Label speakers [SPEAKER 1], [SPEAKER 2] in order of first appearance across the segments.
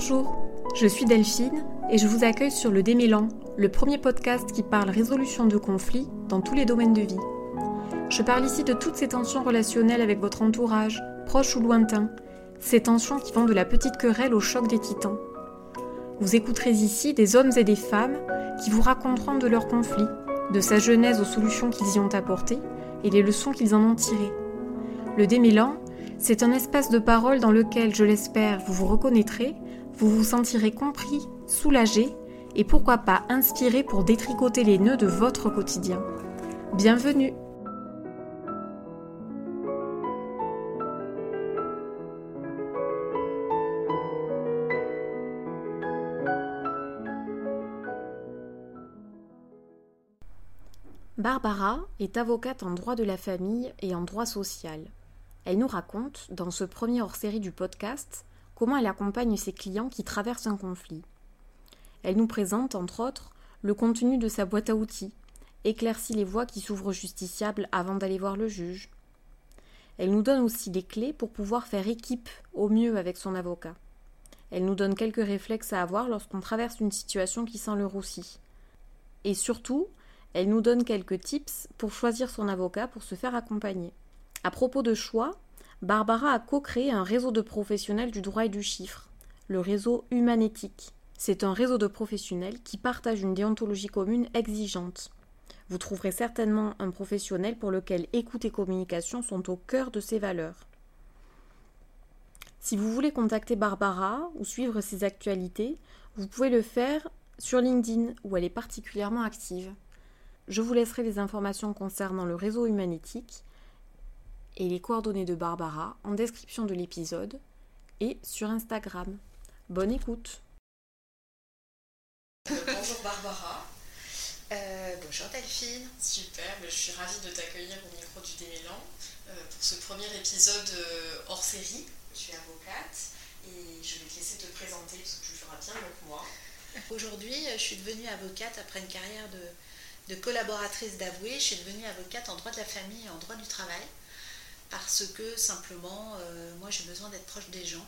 [SPEAKER 1] Bonjour, je suis Delphine et je vous accueille sur le Démélan, le premier podcast qui parle résolution de conflits dans tous les domaines de vie. Je parle ici de toutes ces tensions relationnelles avec votre entourage, proche ou lointain, ces tensions qui vont de la petite querelle au choc des titans. Vous écouterez ici des hommes et des femmes qui vous raconteront de leurs conflits, de sa genèse aux solutions qu'ils y ont apportées et les leçons qu'ils en ont tirées. Le Démélan, c'est un espace de parole dans lequel, je l'espère, vous vous reconnaîtrez, vous vous sentirez compris, soulagé et pourquoi pas inspiré pour détricoter les nœuds de votre quotidien. Bienvenue Barbara est avocate en droit de la famille et en droit social. Elle nous raconte, dans ce premier hors-série du podcast, comment elle accompagne ses clients qui traversent un conflit. Elle nous présente, entre autres, le contenu de sa boîte à outils, éclaircit les voies qui s'ouvrent justiciables avant d'aller voir le juge. Elle nous donne aussi des clés pour pouvoir faire équipe au mieux avec son avocat. Elle nous donne quelques réflexes à avoir lorsqu'on traverse une situation qui sent le roussi. Et surtout, elle nous donne quelques tips pour choisir son avocat pour se faire accompagner. À propos de choix, Barbara a co-créé un réseau de professionnels du droit et du chiffre, le réseau Humanétique. C'est un réseau de professionnels qui partagent une déontologie commune exigeante. Vous trouverez certainement un professionnel pour lequel écoute et communication sont au cœur de ses valeurs. Si vous voulez contacter Barbara ou suivre ses actualités, vous pouvez le faire sur LinkedIn où elle est particulièrement active. Je vous laisserai les informations concernant le réseau humanétique et les coordonnées de Barbara en description de l'épisode et sur Instagram. Bonne écoute
[SPEAKER 2] Bonjour Barbara.
[SPEAKER 3] Euh, bonjour Delphine.
[SPEAKER 2] Super, je suis ravie de t'accueillir au micro du Démélan euh, pour ce premier épisode euh, hors série. Je suis avocate et je vais te laisser te présenter parce que tu le feras bien que moi.
[SPEAKER 3] Aujourd'hui, je suis devenue avocate après une carrière de, de collaboratrice d'avoué, je suis devenue avocate en droit de la famille et en droit du travail parce que simplement, euh, moi j'ai besoin d'être proche des gens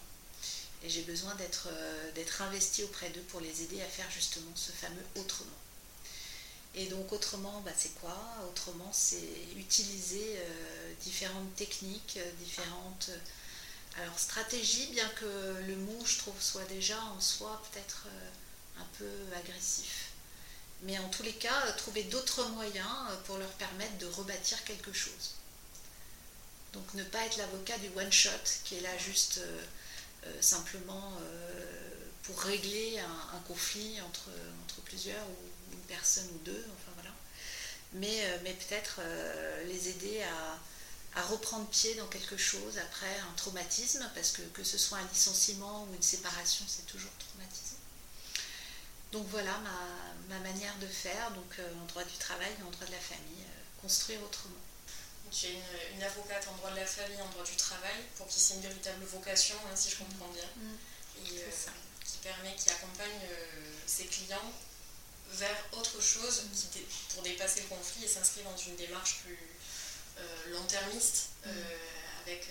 [SPEAKER 3] et j'ai besoin d'être euh, d'être investie auprès d'eux pour les aider à faire justement ce fameux autrement. Et donc autrement, bah, c'est quoi? Autrement, c'est utiliser euh, différentes techniques, différentes alors, stratégies, bien que le mot, je trouve, soit déjà en soi peut-être un peu agressif mais en tous les cas, trouver d'autres moyens pour leur permettre de rebâtir quelque chose. Donc ne pas être l'avocat du one-shot qui est là juste euh, simplement pour régler un, conflit entre, plusieurs ou une personne ou deux, enfin voilà. Mais, peut-être les aider à, reprendre pied dans quelque chose après un traumatisme, parce que que ce soit un licenciement ou une séparation, c'est toujours traumatisant. Donc voilà ma, manière de faire, donc euh, en droit du travail et en droit de la famille, euh, construire autrement.
[SPEAKER 2] Tu es une, avocate en droit de la famille, en droit du travail, pour qui c'est une véritable vocation, hein, si je comprends bien, mm. et euh, qui permet, qui accompagne ses clients vers autre chose pour dépasser le conflit et s'inscrire dans une démarche plus long-termiste, mm. avec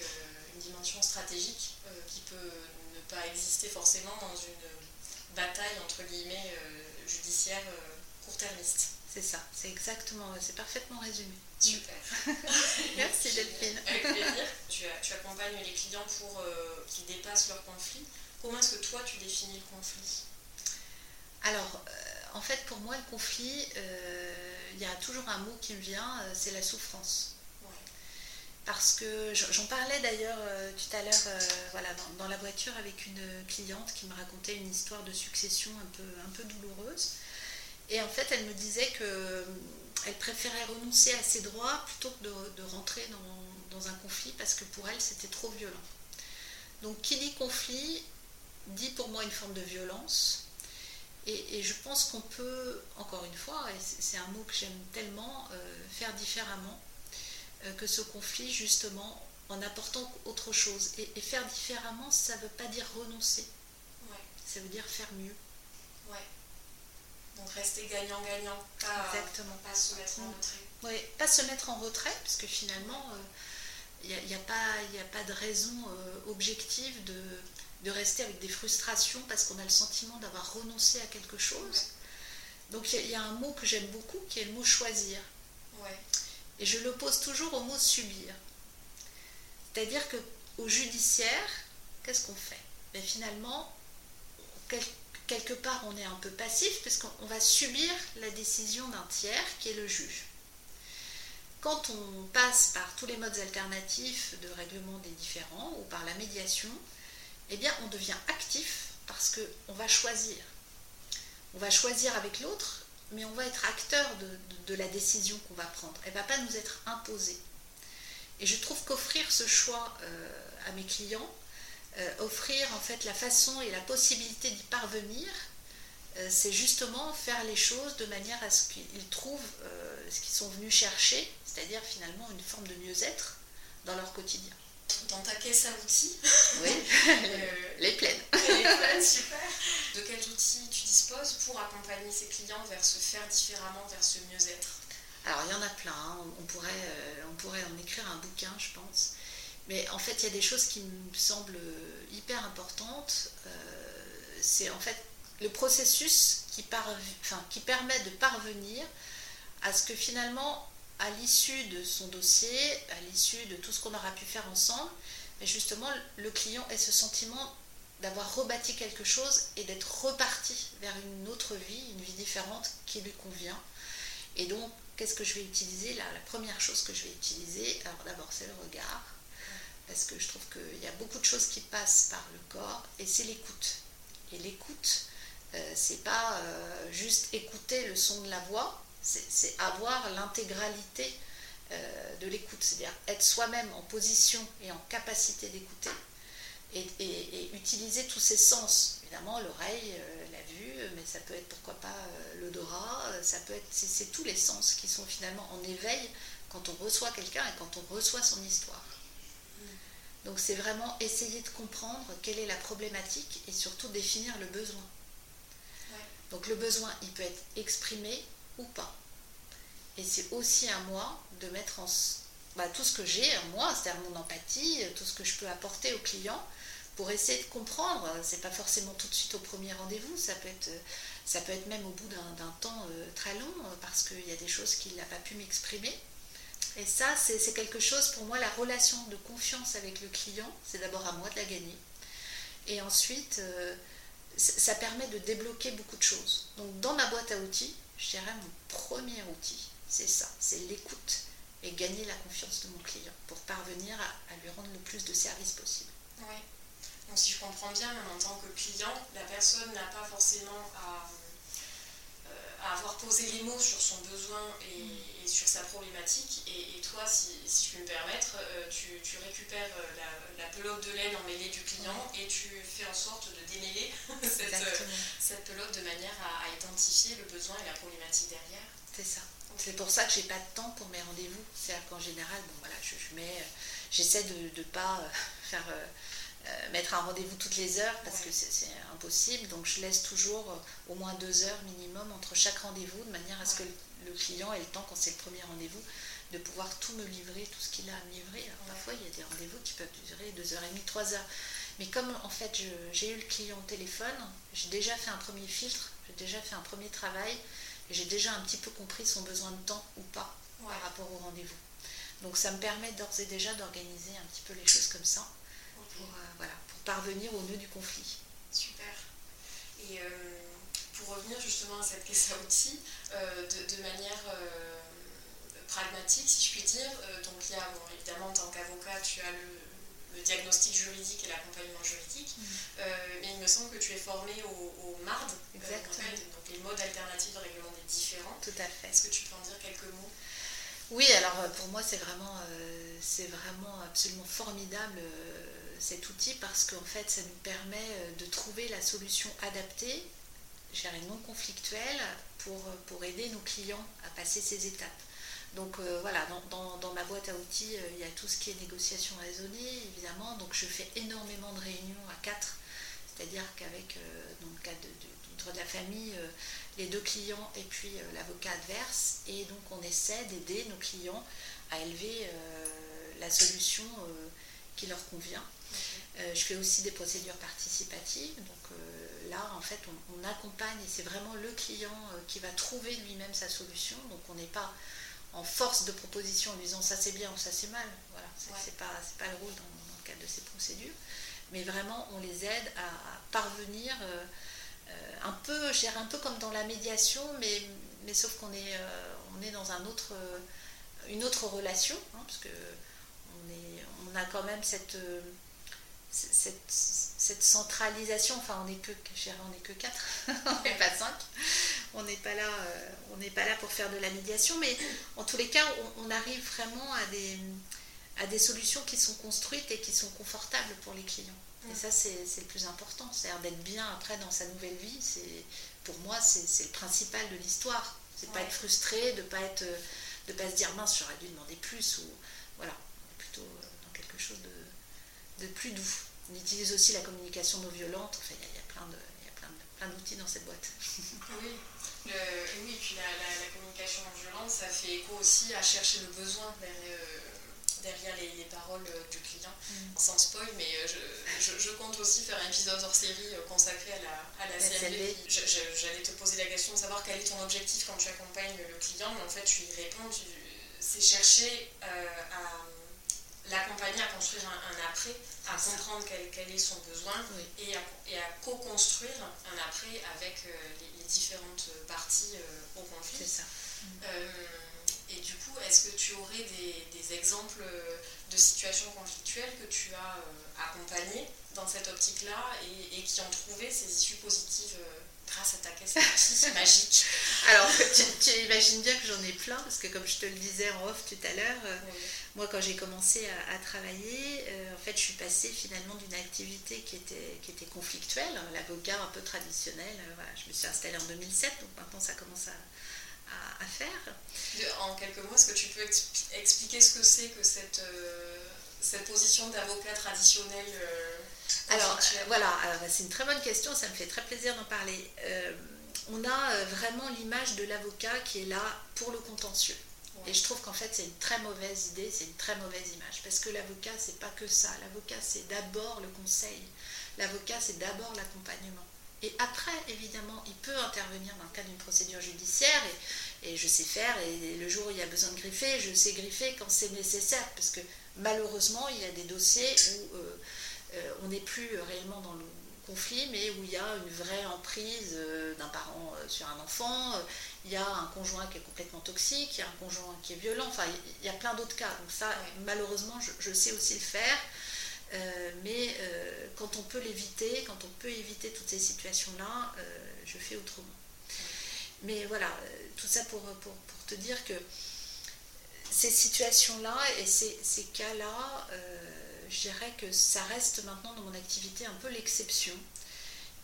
[SPEAKER 2] une dimension stratégique qui peut ne pas exister forcément dans une bataille entre guillemets euh, judiciaire euh, court-termiste.
[SPEAKER 3] C'est ça, c'est exactement, c'est parfaitement résumé.
[SPEAKER 2] Super.
[SPEAKER 3] Merci Delphine.
[SPEAKER 2] Avec plaisir. Tu, tu accompagnes les clients pour euh, qu'ils dépassent leur conflit. Comment est-ce que toi tu définis le conflit?
[SPEAKER 3] Alors, en fait, pour moi, le conflit, il y a toujours un mot qui me vient, c'est la souffrance parce que j'en parlais d'ailleurs euh, tout à l'heure euh, voilà, dans, la voiture avec une cliente qui me racontait une histoire de succession un peu, un peu douloureuse. Et en fait, elle me disait qu'elle euh, préférait renoncer à ses droits plutôt que de, rentrer dans, un conflit parce que pour elle, c'était trop violent. Donc, qui dit conflit dit pour moi une forme de violence. Et, je pense qu'on peut, encore une fois, et c'est un mot que j'aime tellement, faire différemment euh, que ce conflit justement en apportant autre chose. Et, faire différemment, ça ne veut pas dire renoncer. Ça veut dire faire mieux.
[SPEAKER 2] Donc rester gagnant-gagnant, pas,
[SPEAKER 3] Exactement.
[SPEAKER 2] pas se mettre en mm. retrait.
[SPEAKER 3] Oui, pas se mettre en retrait, parce que finalement, il euh, n'y a, a, pas, a, pas de raison euh, objective de, de rester avec des frustrations parce qu'on a le sentiment d'avoir renoncé à quelque chose. Donc il y, a un mot que j'aime beaucoup qui est le mot choisir. Et je l'oppose toujours au mot subir. C'est-à-dire qu'au judiciaire, qu'est-ce qu'on fait? Mais ben, Finalement, quelque part, on est un peu passif puisqu'on va subir la décision d'un tiers qui est le juge. Quand on passe par tous les modes alternatifs de règlement des différends ou par la médiation, eh bien, on devient actif parce qu'on va choisir. On va choisir avec l'autre, mais on va être acteur de, la décision qu'on va prendre. Elle ne va pas nous être imposée. Et je trouve qu'offrir ce choix euh, à mes clients, offrir en fait la façon et la possibilité d'y parvenir, euh, c'est justement faire les choses de manière à ce qu'ils trouvent ce qu'ils sont venus chercher, c'est-à-dire finalement une forme de mieux-être dans leur quotidien
[SPEAKER 2] dans ta caisse à outils.
[SPEAKER 3] Oui, les pleines.
[SPEAKER 2] Les pleines, super. De quels outils tu disposes pour accompagner ces clients vers se faire différemment, vers ce mieux-être?
[SPEAKER 3] Alors, il y en a plein. Hein. On, pourrait, euh, on pourrait en écrire un bouquin, je pense. Mais en fait, il y a des choses qui me semblent hyper importantes. Euh, c'est en fait le processus qui, permet de parvenir à ce que finalement à l'issue de son dossier, à l'issue de tout ce qu'on aura pu faire ensemble, justement le client ait ce sentiment d'avoir rebâti quelque chose et d'être reparti vers une autre vie, une vie différente qui lui convient. Et donc, qu'est-ce que je vais utiliser? La première chose que je vais utiliser, alors d'abord, c'est le regard, parce que je trouve qu'il y a beaucoup de choses qui passent par le corps, et c'est l'écoute. Et l'écoute, euh, c'est pas euh, juste écouter le son de la voix, c'est avoir l'intégralité euh, de l'écoute, c'est-à-dire être soi-même en position et en capacité d'écouter et, utiliser tous ses sens. Évidemment, l'oreille, euh, la vue, mais ça peut être pourquoi pas l'odorat, ça peut être, c'est tous les sens qui sont finalement en éveil quand on reçoit quelqu'un et quand on reçoit son histoire. Donc c'est vraiment essayer de comprendre quelle est la problématique et surtout définir le besoin. Donc le besoin, il peut être exprimé ou pas. Et c'est aussi à moi de mettre en bah, tout ce que j'ai en moi, c'est-à-dire mon empathie, tout ce que je peux apporter au client pour essayer de comprendre. C'est pas forcément tout de suite au premier rendez-vous, ça peut être, ça peut être même au bout d'un temps euh, très long parce qu'il y a des choses qu'il n'a pas pu m'exprimer. Et ça, c'est quelque chose pour moi, la relation de confiance avec le client, c'est d'abord à moi de la gagner. Et ensuite, euh, ça permet de débloquer beaucoup de choses. Donc dans ma boîte à outils, je dirais mon premier outil, c'est ça, c'est l'écoute et gagner la confiance de mon client pour parvenir à, lui rendre le plus de services possible.
[SPEAKER 2] Oui. Donc si je comprends bien, en tant que client, la personne n'a pas forcément à à avoir posé les mots sur son besoin et, sur sa problématique. Et, toi, si, je peux me permettre, euh, tu, récupères euh, la, pelote de laine emmêlée du client et tu fais en sorte de démêler cette, pelote de manière à, identifier le besoin et la problématique derrière.
[SPEAKER 3] C'est ça. C'est pour ça que j'ai pas de temps pour mes rendez-vous. C'est-à-dire qu'en général, bon, voilà, je, mets, euh, j'essaie de ne pas faire euh, mettre un rendez-vous toutes les heures parce que c'est impossible. Donc je laisse toujours euh, au moins deux heures minimum entre chaque rendez-vous de manière à ce que le, client ait le temps, quand c'est le premier rendez-vous, de pouvoir tout me livrer, tout ce qu'il a à me livrer. parfois il y a des rendez-vous qui peuvent durer deux heures et demie, trois heures. Mais comme en fait j'ai eu le client au téléphone, j'ai déjà fait un premier filtre, j'ai déjà fait un premier travail, et j'ai déjà un petit peu compris son besoin de temps ou pas par rapport au rendez-vous. Donc ça me permet d'ores et déjà d'organiser un petit peu les choses comme ça pour, euh, voilà, pour parvenir au nœud du conflit.
[SPEAKER 2] Super. Et euh, pour revenir justement à cette caisse à outils, euh, de, manière pragmatique, si je puis dire, donc il y a, évidemment, en tant qu'avocat, tu as le, diagnostic juridique et l'accompagnement juridique, mm. mais il me semble que tu es formé au, MARD,
[SPEAKER 3] Exactement.
[SPEAKER 2] donc les modes alternatifs de règlement des différends.
[SPEAKER 3] Tout à fait.
[SPEAKER 2] Est-ce que tu peux en dire quelques mots?
[SPEAKER 3] Oui, alors pour moi c'est vraiment, c'est vraiment absolument formidable cet outil parce qu'en fait, ça nous permet euh, de trouver la solution adaptée, et non conflictuelle, pour, euh, pour aider nos clients à passer ces étapes. Donc euh, voilà, dans, ma boîte à outils, il y a tout ce qui est négociation raisonnée, évidemment. Donc je fais énormément de réunions à quatre, c'est-à-dire qu'avec, dans le cadre de, de, la famille, les deux clients et puis l'avocat adverse. Et donc on essaie d'aider nos clients à élever la solution qui leur convient. Je fais aussi des procédures participatives. Donc là, en fait, on, accompagne et c'est vraiment le client qui va trouver lui-même sa solution. Donc on n'est pas en force de proposition en disant ça c'est bien ou ça c'est mal. Voilà, c'est pas, pas le rôle dans, le cadre de ces procédures. Mais vraiment, on les aide à, parvenir un peu, je dirais un peu comme dans la médiation, mais, mais sauf qu'on est, on est dans un autre une autre relation, hein, parce que on, est, on a quand même cette, euh, cette, cette centralisation, enfin on n'est que, on n'est que 4, on n'est pas 5, on n'est pas, là, euh, on n'est pas là pour faire de la médiation, mais en tous les cas, on, arrive vraiment à des, à des solutions qui sont construites et qui sont confortables pour les clients. Et ça, c'est le plus important, c'est-à-dire d'être bien après dans sa nouvelle vie. Pour moi, c'est le principal de l'histoire. C'est pas être frustré, de pas être de pas se dire mince, j'aurais dû demander plus, ou voilà, on est plutôt euh, dans quelque chose de, de plus doux. On utilise aussi la communication non violente, enfin, il y, a plein de, plein d'outils dans cette boîte.
[SPEAKER 2] oui, oui, puis la, la, communication non violente, ça fait écho aussi à chercher le besoin derrière, derrière les, paroles du client, mm. sans spoil, mais euh, je, je, compte aussi faire un épisode hors série euh, consacré à la, à la J'allais te poser la question de savoir quel est ton objectif quand tu accompagnes le client, mais en fait tu y réponds, c'est chercher euh, à l'accompagner à construire un, après, à comprendre quel, est son besoin et à, et à co-construire un après avec les, différentes parties au conflit.
[SPEAKER 3] C'est ça.
[SPEAKER 2] Et du coup, est-ce que tu aurais des, exemples de situations conflictuelles que tu as euh, accompagnées dans cette optique-là et, qui ont trouvé ces issues positives euh, grâce à ta caisse magique
[SPEAKER 3] Alors, tu, imagines bien que j'en ai plein, parce que comme je te le disais en off tout à l'heure, euh, moi quand j'ai commencé à, travailler, en fait je suis passée finalement d'une activité qui était, qui était conflictuelle, l'avocat un peu traditionnel, je me suis installée en 2007, donc maintenant ça commence à, à, faire.
[SPEAKER 2] En quelques mots, est-ce que tu peux expliquer ce que c'est que cette, euh, cette position d'avocat traditionnel euh,
[SPEAKER 3] Alors voilà, bah, c'est une très bonne question, ça me fait très plaisir d'en parler. Euh, on a vraiment l'image de l'avocat qui est là pour le contentieux. Et je trouve qu'en fait, c'est une très mauvaise idée, c'est une très mauvaise image. Parce que l'avocat, c'est pas que ça. L'avocat, c'est d'abord le conseil. L'avocat, c'est d'abord l'accompagnement. Et après, évidemment, il peut intervenir dans le cadre d'une procédure judiciaire et, je sais faire. Et le jour où il y a besoin de griffer, je sais griffer quand c'est nécessaire. Parce que malheureusement, il y a des dossiers où euh, euh, on n'est plus réellement dans le conflit, mais où il y a une vraie emprise euh, d'un parent sur un enfant. il y a un conjoint qui est complètement toxique, il y a un conjoint qui est violent. Enfin, il y a plein d'autres cas. Donc ça, malheureusement, je sais aussi le faire. Euh, mais euh, quand on peut l'éviter, quand on peut éviter toutes ces situations-là, euh, je fais autrement. Mais voilà, tout ça pour, pour, te dire que ces situations-là et ces, ces cas-là, je dirais que ça reste maintenant dans mon activité un peu l'exception.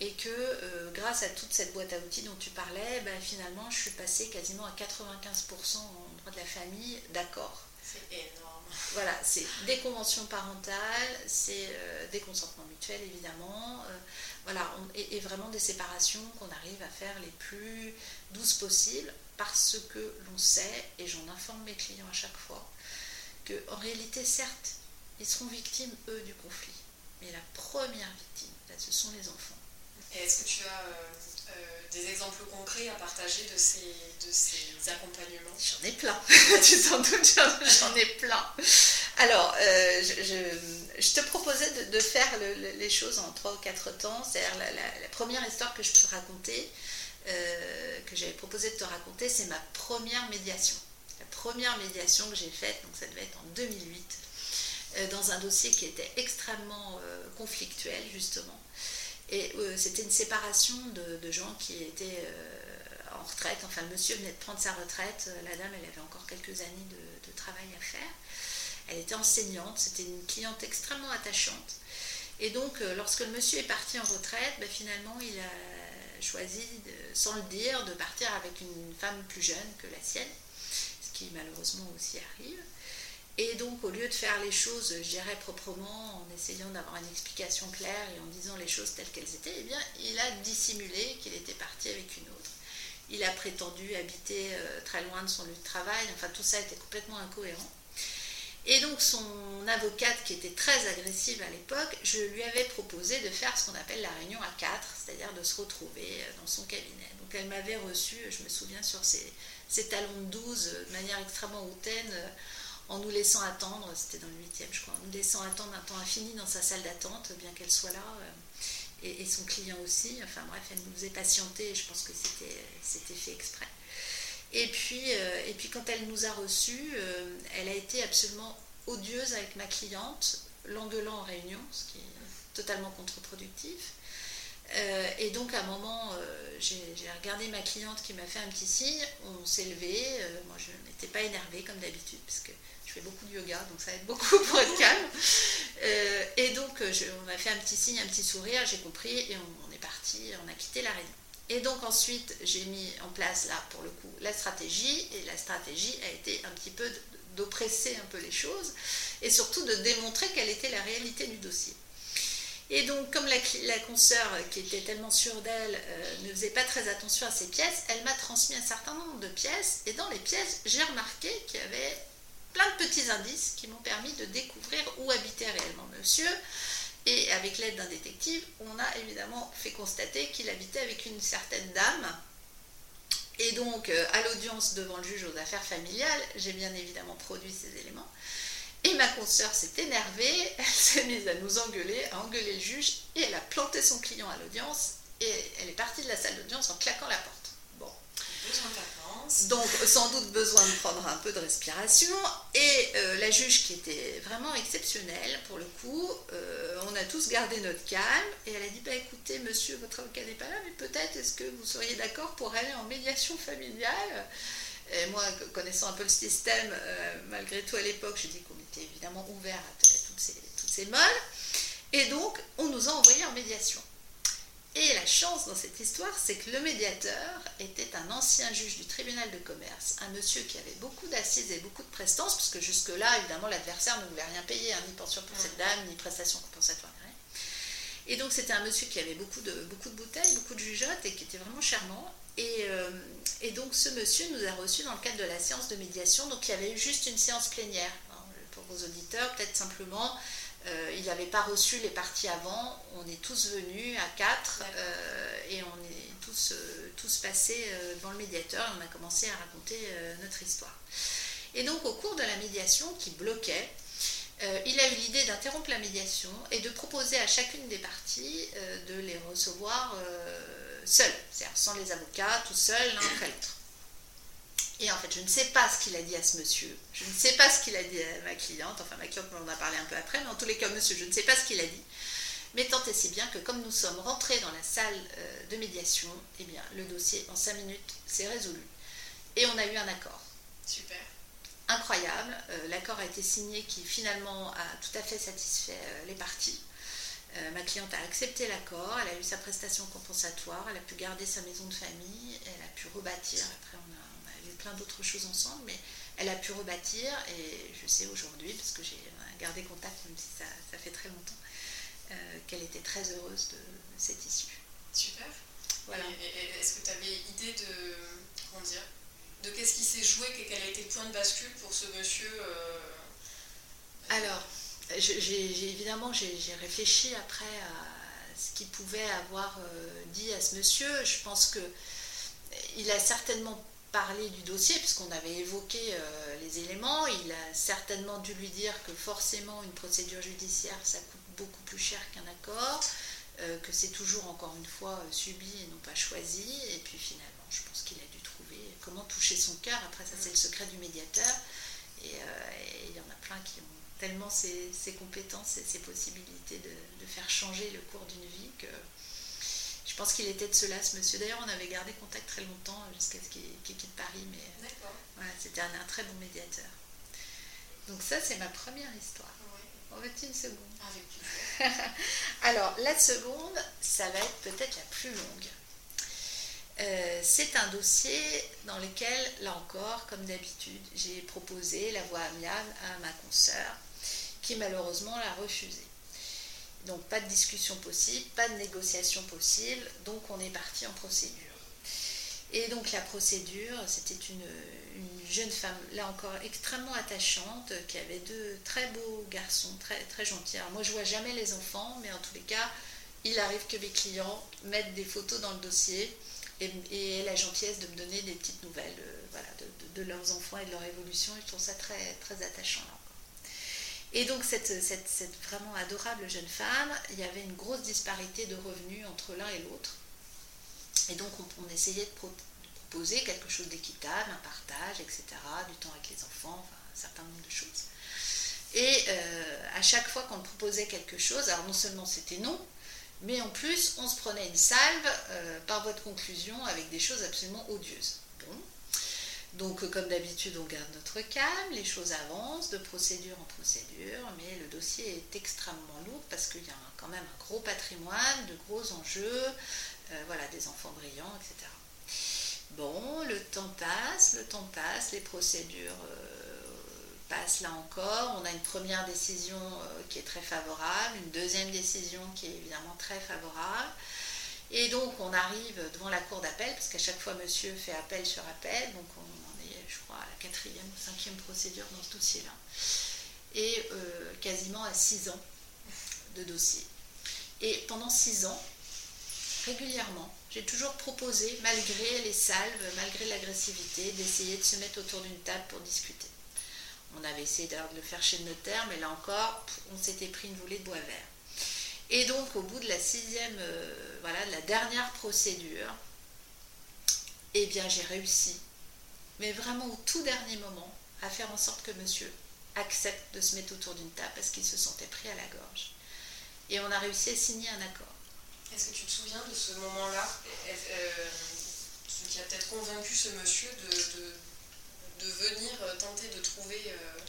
[SPEAKER 3] Et que grâce à toute cette boîte à outils dont tu parlais, ben, finalement, je suis passée quasiment à 95% en droit de la famille d'accord.
[SPEAKER 2] C'est énorme.
[SPEAKER 3] Voilà, c'est des conventions parentales, c'est euh, des consentements mutuels évidemment, euh, voilà, et, vraiment des séparations qu'on arrive à faire les plus douces possibles parce que l'on sait, et j'en informe mes clients à chaque fois, qu'en réalité, certes, ils seront victimes, eux, du conflit, mais la première victime, ce sont les enfants.
[SPEAKER 2] Est-ce que tu as euh, des exemples concrets à partager de ces, de ces accompagnements?
[SPEAKER 3] J'en ai plein, tu t'en doutes, j'en ai plein. Alors, euh, je, je, te proposais de, faire les choses en trois ou quatre temps. C'est-à-dire la, première histoire que je peux te raconter, euh, que j'avais proposé de te raconter, c'est ma première médiation. La première médiation que j'ai faite, donc ça devait être en 2008, euh, dans un dossier qui était extrêmement conflictuel, justement. Et c'était une séparation de, gens qui étaient en retraite. Enfin, le monsieur venait de prendre sa retraite. La dame, elle avait encore quelques années de travail à faire. Elle était enseignante, c'était une cliente extrêmement attachante. Et donc, euh, lorsque le monsieur est parti en retraite, ben, finalement, il a choisi, sans le dire, de partir avec une femme plus jeune que la sienne, ce qui malheureusement aussi arrive. Et donc, au lieu de faire les choses, je dirais proprement, en essayant d'avoir une explication claire et en disant les choses telles qu'elles étaient, eh bien, il a dissimulé qu'il était parti avec une autre. Il a prétendu habiter euh, très loin de son lieu de travail. Enfin, tout ça était complètement incohérent. Et donc son avocate, qui était très agressive à l'époque, je lui avais proposé de faire ce qu'on appelle la réunion à quatre, c'est-à-dire de se retrouver dans son cabinet. Donc elle m'avait reçu, je me souviens, sur ses, talons de 12, de manière extrêmement hautaine, en nous laissant attendre, c'était dans le 8e je crois, en nous laissant attendre un temps infini dans sa salle d'attente, bien qu'elle soit là, et, son client aussi. Enfin bref, elle nous faisait patienter, je pense que c'était fait exprès. Et puis, euh, et puis quand elle nous a reçus, euh, elle a été absolument odieuse avec ma cliente, l'engueulant en réunion, ce qui est totalement contre-productif. Euh, et donc à un moment, j'ai regardé ma cliente qui m'a fait un petit signe, on s'est levé, moi je n'étais pas énervée comme d'habitude, parce que fais beaucoup de yoga, donc ça aide beaucoup pour être calme. et donc on a fait un petit signe, un petit sourire, j'ai compris, et on, on est parti, on a quitté la réunion. Et donc ensuite, j'ai mis en place là, pour le coup, la stratégie, et la stratégie a été un petit peu d'oppresser un peu les choses, et surtout de démontrer quelle était la réalité du dossier. Et donc, comme la, la consoeur, qui était tellement sûre d'elle, euh, ne faisait pas très attention à ses pièces, elle m'a transmis un certain nombre de pièces, et dans les pièces, j'ai remarqué qu'il y avait plein de petits indices qui m'ont permis de découvrir où habitait réellement monsieur, et avec l'aide d'un détective, on a évidemment fait constater qu'il habitait avec une certaine dame. Et donc, euh, à l'audience devant le juge aux affaires familiales, j'ai bien évidemment produit ces éléments. Et ma consoeur s'est énervée, elle s'est mise à nous engueuler, à engueuler le juge, et elle a planté son client à l'audience, et elle est partie de la salle d'audience en claquant la porte. Donc sans doute besoin de prendre un peu de respiration. Et euh, la juge qui était vraiment exceptionnelle pour le coup, euh, on a tous gardé notre calme et elle a dit bah écoutez monsieur votre avocat n'est pas là mais peut-être est-ce que vous seriez d'accord pour aller en médiation familiale? Et moi, connaissant un peu le système, euh, malgré tout à l'époque, je dis qu'on était évidemment ouvert à, toutes ces, toutes molles. Et donc, on nous a envoyés en médiation. Et la chance dans cette histoire, c'est que le médiateur était un ancien juge du tribunal de commerce, un monsieur qui avait beaucoup d'assises et beaucoup de prestance, puisque jusque-là, évidemment, l'adversaire ne voulait rien payer, hein, ni pension pour cette dame, ni prestation compensatoire. Et donc c'était un monsieur qui avait beaucoup de, beaucoup de bouteilles, beaucoup de jugeotes et qui était vraiment charmant. Et, euh, et, donc ce monsieur nous a reçus dans le cadre de la séance de médiation. Donc il y avait eu juste une séance plénière. Hein, pour vos auditeurs, peut-être simplement euh, il n'avait pas reçu les parties avant. On est tous venus à quatre euh, et on est tous, euh, tous passés devant le médiateur et on a commencé à raconter notre histoire. Et donc au cours de la médiation qui bloquait, il a eu l'idée d'interrompre la médiation et de proposer à chacune des parties de les recevoir seuls, c'est-à-dire sans les avocats, tout seuls, l'un après l'autre. Et en fait, je ne sais pas ce qu'il a dit à ce monsieur. Je ne sais pas ce qu'il a dit à ma cliente. Enfin, ma cliente m'en a parlé un peu après, mais en tous les cas, monsieur, je ne sais pas ce qu'il a dit. Mais tant et si bien que comme nous sommes rentrés dans la salle euh, de médiation, eh bien, le dossier, en cinq minutes, s'est résolu. Et on a eu un accord.
[SPEAKER 2] Super.
[SPEAKER 3] Incroyable. Euh, l'accord a été signé qui finalement a tout à fait satisfait euh, les parties. ma cliente a accepté l'accord, elle a eu sa prestation compensatoire, elle a pu garder sa maison de famille, elle a pu rebâtir. Après, on plein d'autres choses ensemble, mais elle a pu rebâtir et je sais aujourd'hui, parce que j'ai gardé contact, même si ça, fait très longtemps, euh, qu'elle était très heureuse de cette issue.
[SPEAKER 2] Super. Voilà. Est-ce que tu avais idée de, comment dire, de qu'est-ce qui s'est joué, quel a été le point de bascule pour ce monsieur euh,
[SPEAKER 3] Alors, j'ai évidemment, j'ai réfléchi après à ce qu'il pouvait avoir euh, dit à ce monsieur. Je pense que il a certainement parler du dossier, puisqu'on avait évoqué euh, les éléments. Il a certainement dû lui dire que forcément une procédure judiciaire, ça coûte beaucoup plus cher qu'un accord, euh, que c'est toujours encore une fois euh, subi et non pas choisi. Et puis finalement, je pense qu'il a dû trouver comment toucher son cœur. Après, ça, c'est le secret du médiateur. Et il y en a plein qui ont tellement ses, compétences et ses possibilités de, de, faire changer le cours d'une vie que je pense qu'il était de cela, ce monsieur. D'ailleurs, on avait gardé contact très longtemps jusqu'à ce qu'il quitte Paris, mais voilà, c'était un, très bon médiateur. Donc ça, c'est ma première histoire. On va une seconde Alors, la seconde, ça va être peut-être la plus longue. Euh, c'est un dossier dans lequel, là encore, comme d'habitude, j'ai proposé la voie amiable à ma consoeur, qui malheureusement l'a refusée. Donc pas de discussion possible, pas de négociation possible, donc on est parti en procédure. Et donc la procédure, c'était une, une jeune femme, là encore extrêmement attachante, qui avait deux très beaux garçons, très, très gentils. Alors moi je vois jamais les enfants, mais en tous les cas, il arrive que mes clients mettent des photos dans le dossier et, aient la gentillesse de me donner des petites nouvelles euh, de, leurs enfants et de leur évolution. Et je trouve ça très, très attachant là Et donc cette, vraiment adorable jeune femme, il y avait une grosse disparité de revenus entre l'un et l'autre. Et donc on, essayait de, proposer quelque chose d'équitable, un partage, etc., du temps avec les enfants, enfin, un certain nombre de choses. Et euh, à chaque fois qu'on proposait quelque chose, alors non seulement c'était non, mais en plus, on se prenait une salve euh, par votre conclusion avec des choses absolument odieuses. Donc, euh, comme d'habitude, on garde notre calme, les choses avancent de procédure en procédure, mais le dossier est extrêmement lourd parce qu'il y a quand même un gros patrimoine, de gros enjeux, euh, voilà, des enfants brillants, etc. Bon, le temps passe, le temps passe, les procédures passe là encore. On a une première décision euh, qui est très favorable, une deuxième décision qui est évidemment très favorable. Et donc on arrive devant la cour d'appel, parce qu'à chaque fois monsieur fait appel sur appel, donc on à la quatrième ou cinquième procédure dans ce dossier-là. Et euh, quasiment à six ans de dossier. Et pendant six ans, régulièrement, j'ai toujours proposé, malgré les salves, malgré l'agressivité, d'essayer de se mettre autour d'une table pour discuter. On avait essayé de le faire chez le notaire, mais là encore, on s'était pris une volée de bois vert. Et donc, au bout de la sixième, euh, voilà, de la dernière procédure, eh bien, j'ai réussi, mais vraiment au tout dernier moment, à faire en sorte que monsieur accepte de se mettre autour d'une table parce qu'il se sentait pris à la gorge. Et on a réussi à signer un accord.
[SPEAKER 2] Est-ce que tu te souviens de ce moment-là? Euh, Ce qui a peut-être convaincu ce monsieur de de venir euh, tenter de trouver euh,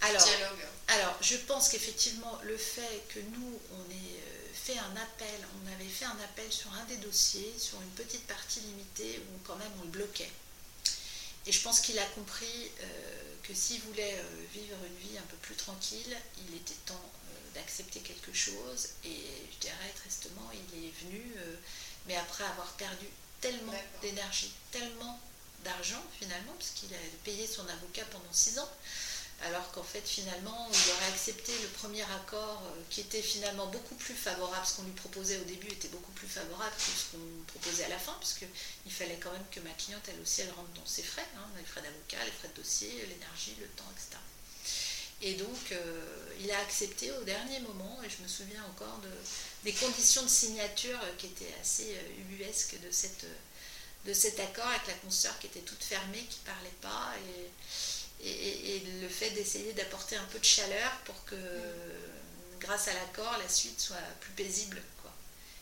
[SPEAKER 3] alors,
[SPEAKER 2] dialogue?
[SPEAKER 3] Alors, je pense qu'effectivement, le fait que nous, on ait euh, fait un appel, on avait fait un appel sur un des dossiers, sur une petite partie limitée, où quand même on le bloquait. Et je pense qu'il a compris que s'il voulait vivre une vie un peu plus tranquille, il était temps d'accepter quelque chose. Et je dirais tristement, il est venu, mais après avoir perdu tellement d'énergie, tellement d'argent finalement, puisqu'il a payé son avocat pendant six ans, alors qu'en fait finalement il aurait accepté le premier accord euh, qui était finalement beaucoup plus favorable, ce qu'on lui proposait au début était beaucoup plus favorable que ce qu'on proposait à la fin, puisqu'il fallait quand même que ma cliente elle aussi elle rentre dans ses frais, hein, les frais d'avocat, les frais de dossier, l'énergie, le temps, etc. Et donc, euh, il a accepté au dernier moment, et je me souviens encore de, des conditions de signature qui étaient assez euh, ubuesques de cet accord avec la consoeur qui était toute fermée, qui ne parlait pas, et, le fait d'essayer d'apporter un peu de chaleur pour que, grâce à l'accord, la suite soit plus paisible. Quoi.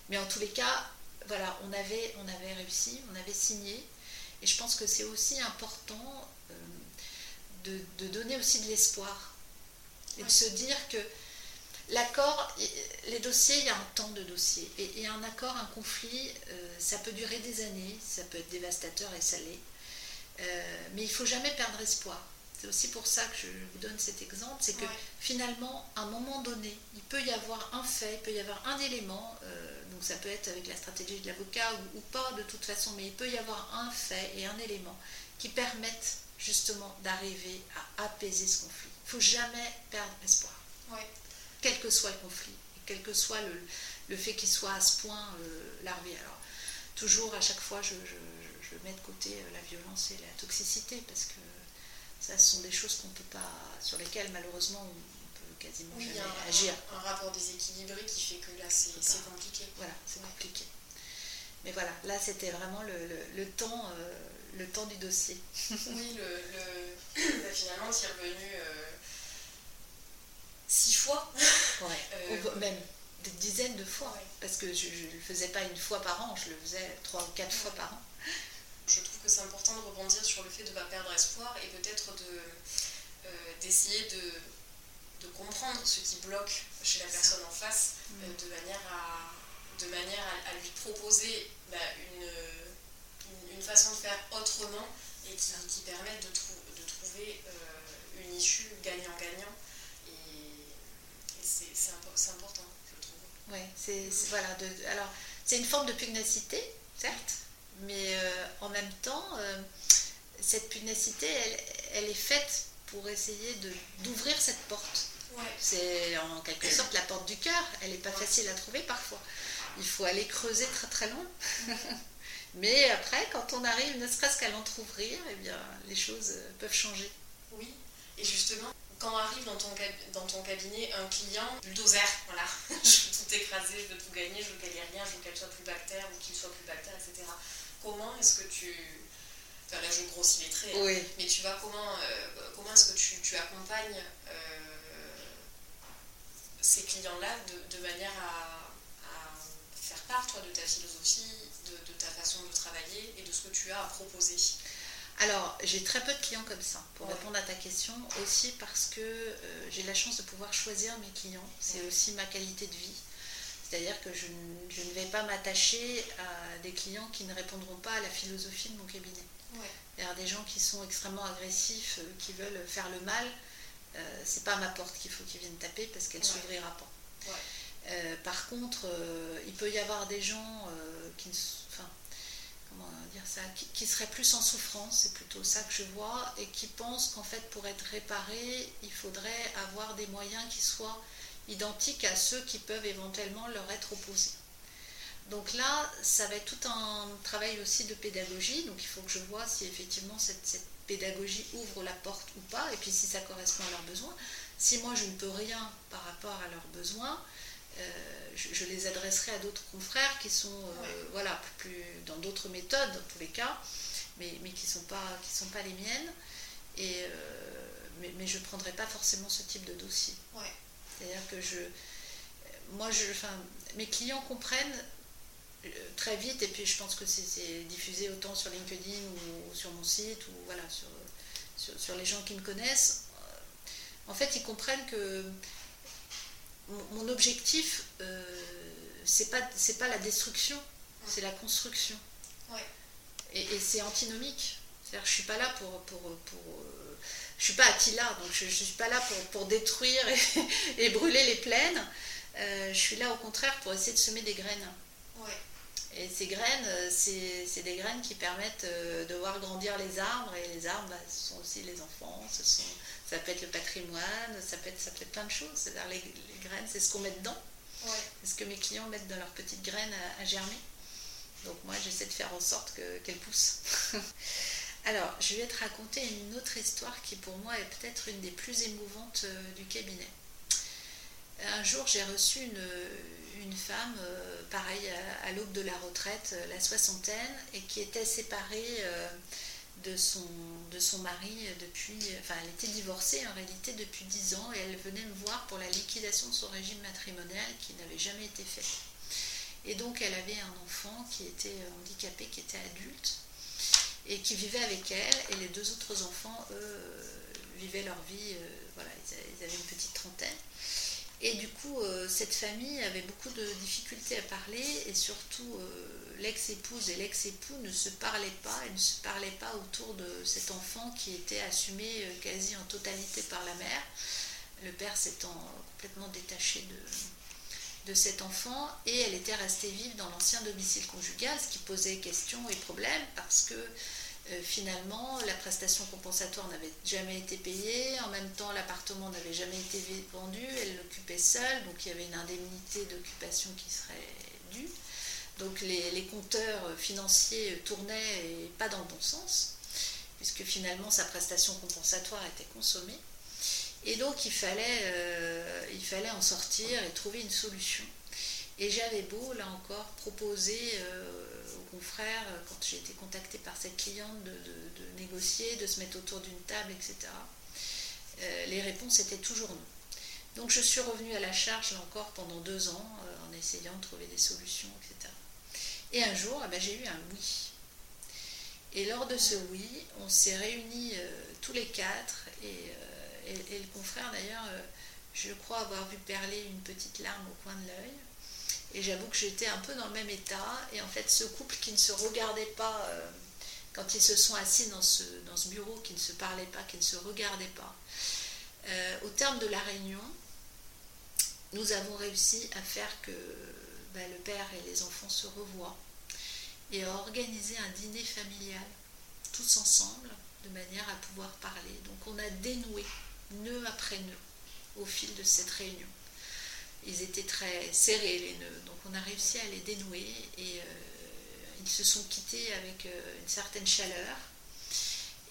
[SPEAKER 3] Mais en tous les cas, voilà, on avait, on avait réussi, on avait signé, et je pense que c'est aussi important euh, de, donner aussi de l'espoir, et de se dire que L'accord, les dossiers, il y a un temps de dossier. Et, un accord, un conflit, euh, ça peut durer des années, ça peut être dévastateur et salé. Euh, mais il ne faut jamais perdre espoir. C'est aussi pour ça que je vous donne cet exemple, c'est que finalement, à un moment donné, il peut y avoir un fait, il peut y avoir un élément, euh, donc ça peut être avec la stratégie de l'avocat ou, ou, pas de toute façon, mais il peut y avoir un fait et un élément qui permettent justement d'arriver à apaiser ce conflit. Il ne faut jamais perdre espoir.
[SPEAKER 2] Ouais
[SPEAKER 3] quel que soit le conflit, quel que soit le, fait qu'il soit à ce point euh, larvé. Alors, toujours, à chaque fois, je, mets de côté euh, la violence et la toxicité, parce que ça, ce sont des choses qu'on peut pas, sur lesquelles, malheureusement, on peut quasiment jamais
[SPEAKER 2] un,
[SPEAKER 3] agir.
[SPEAKER 2] Un, rapport déséquilibré qui fait que là, c'est compliqué.
[SPEAKER 3] Voilà, c'est compliqué. Mais voilà, là, c'était vraiment le, temps, euh, le temps du dossier.
[SPEAKER 2] oui, le, bah, finalement, tu es revenu six fois.
[SPEAKER 3] Euh, même des dizaines de fois. Parce que je ne le faisais pas une fois par an, je le faisais trois ou quatre fois par an.
[SPEAKER 2] Je trouve que c'est important de rebondir sur le fait de ne pas perdre espoir et peut-être de, euh, d'essayer de, de, comprendre ce qui bloque chez la personne en face mm. euh, de manière à, de manière à, lui proposer bah, une, une, façon de faire autrement et qui, qui permette de, de trouver une issue gagnant-gagnant c'est important, je trouve.
[SPEAKER 3] Oui, c'est voilà. De, alors, c'est une forme de pugnacité, certes, mais euh, en même temps, euh, cette pugnacité, elle, est faite pour essayer d'ouvrir cette porte. C'est en quelque sorte la porte du cœur. Elle n'est pas facile à trouver parfois. Il faut aller creuser très très loin. Mais après, quand on arrive, ne serait-ce qu'à l'entrouvrir, eh bien, les choses peuvent changer.
[SPEAKER 2] Oui, et justement, quand arrive dans ton, dans ton cabinet un client bulldozer, voilà, je veux tout écraser, je veux tout gagner, je veux qu'elle ait rien, je veux qu'elle soit plus bactère ou qu'il soit plus bactère, etc. Comment est-ce que tu. Enfin là, je grossis les traits, hein, mais tu vois, comment, euh, comment est-ce que tu, tu accompagnes euh, ces clients-là de, de, manière à, à, faire part, toi, de ta philosophie, de, de ta façon de travailler et de ce que tu as à proposer?
[SPEAKER 3] Alors, j'ai très peu de clients comme ça, pour répondre à ta question, aussi parce que euh, j'ai la chance de pouvoir choisir mes clients. C'est aussi ma qualité de vie. C'est-à-dire que je, ne vais pas m'attacher à des clients qui ne répondront pas à la philosophie de mon cabinet. Ouais. à des gens qui sont extrêmement agressifs, euh, qui veulent faire le mal, euh, c'est pas à ma porte qu'il faut qu'ils viennent taper parce qu'elle ne s'ouvrira pas. par contre, il peut y avoir des gens qui ne dire ça, qui, serait plus en souffrance, c'est plutôt ça que je vois, et qui pense qu'en fait pour être réparé, il faudrait avoir des moyens qui soient identiques à ceux qui peuvent éventuellement leur être opposés. Donc là, ça va être tout un travail aussi de pédagogie, donc il faut que je vois si effectivement cette, pédagogie ouvre la porte ou pas, et puis si ça correspond à leurs besoins. Si moi je ne peux rien par rapport à leurs besoins, euh, je, les adresserai à d'autres confrères qui sont euh, voilà, plus, dans d'autres méthodes, dans tous les cas, mais, mais qui ne sont, pas, qui sont pas les miennes. Et, euh, mais, je ne prendrai pas forcément ce type de dossier. C'est-à-dire que je, moi, je, enfin, mes clients comprennent très vite, et puis je pense que c'est diffusé autant sur LinkedIn ou, sur mon site, ou voilà, sur, sur, sur, les gens qui me connaissent. En fait, ils comprennent que mon, objectif, euh, c'est pas pas la destruction, c'est la construction. Et, c'est antinomique. C'est-à-dire, je suis pas là pour pour, pour euh, je suis pas Attila, donc je, ne suis pas là pour, pour détruire et, brûler les plaines. Euh, je suis là au contraire pour essayer de semer des graines. Et ces graines, c'est des graines qui permettent de voir grandir les arbres. Et les arbres, bah, ce sont aussi les enfants, ce sont ça peut être le patrimoine, ça peut être, ça peut être plein de choses. cest les, graines, c'est ce qu'on met dedans. C'est ce que mes clients mettent dans leurs petites graines à, germer. Donc moi, j'essaie de faire en sorte qu'elles poussent. Alors, je vais te raconter une autre histoire qui pour moi est peut-être une des plus émouvantes euh, du cabinet. Un jour, j'ai reçu une, femme, euh, pareil, à, l'aube de la retraite, euh, la soixantaine, et qui était séparée de son, de son mari depuis. Enfin, elle était divorcée en réalité depuis 10 ans et elle venait me voir pour la liquidation de son régime matrimonial qui n'avait jamais été fait. Et donc, elle avait un enfant qui était handicapé, qui était adulte et qui vivait avec elle. Et les deux autres enfants, eux, vivaient leur vie. Euh, voilà, ils avaient une petite trentaine. Et du coup, euh, cette famille avait beaucoup de difficultés à parler et surtout euh, l'ex-épouse et l'ex-époux ne se parlaient pas et ne se parlaient pas autour de cet enfant qui était assumé euh, quasi en totalité par la mère, le père s'étant complètement détaché de, de cet enfant et elle était restée vive dans l'ancien domicile conjugal, ce qui posait questions et problèmes parce que euh, finalement, la prestation compensatoire n'avait jamais été payée, en même temps l'appartement n'avait jamais été vendu, elle l'occupait seule, donc il y avait une indemnité d'occupation qui serait due. Donc les, compteurs financiers tournaient et pas dans le bon sens, puisque finalement sa prestation compensatoire était consommée. Et donc il fallait, euh, il fallait en sortir et trouver une solution. Et j'avais beau, là encore, proposer euh, frère euh, quand j'ai été contactée par cette cliente, de, négocier, de se mettre autour d'une table, etc. Les réponses étaient toujours non. Donc je suis revenue à la charge, là encore, pendant deux ans, en essayant de trouver des solutions, etc. Et un jour, eh ben, j'ai eu un oui. Et lors de ce oui, on s'est réunis tous les quatre, et, et le confrère d'ailleurs, je crois avoir vu perler une petite larme au coin de l'œil. Et j'avoue que j'étais un peu dans le même état. Et en fait, ce couple qui ne se regardait pas, euh, quand ils se sont assis dans ce, dans ce bureau, qui ne se parlait pas, qui ne se regardaient pas, euh, au terme de la réunion, nous avons réussi à faire que ben, le père et les enfants se revoient et à organiser un dîner familial, tous ensemble, de manière à pouvoir parler. Donc on a dénoué nœud après nœud au fil de cette réunion. Ils étaient très serrés les nœuds, donc on a réussi à les dénouer et euh, ils se sont quittés avec euh, une certaine chaleur.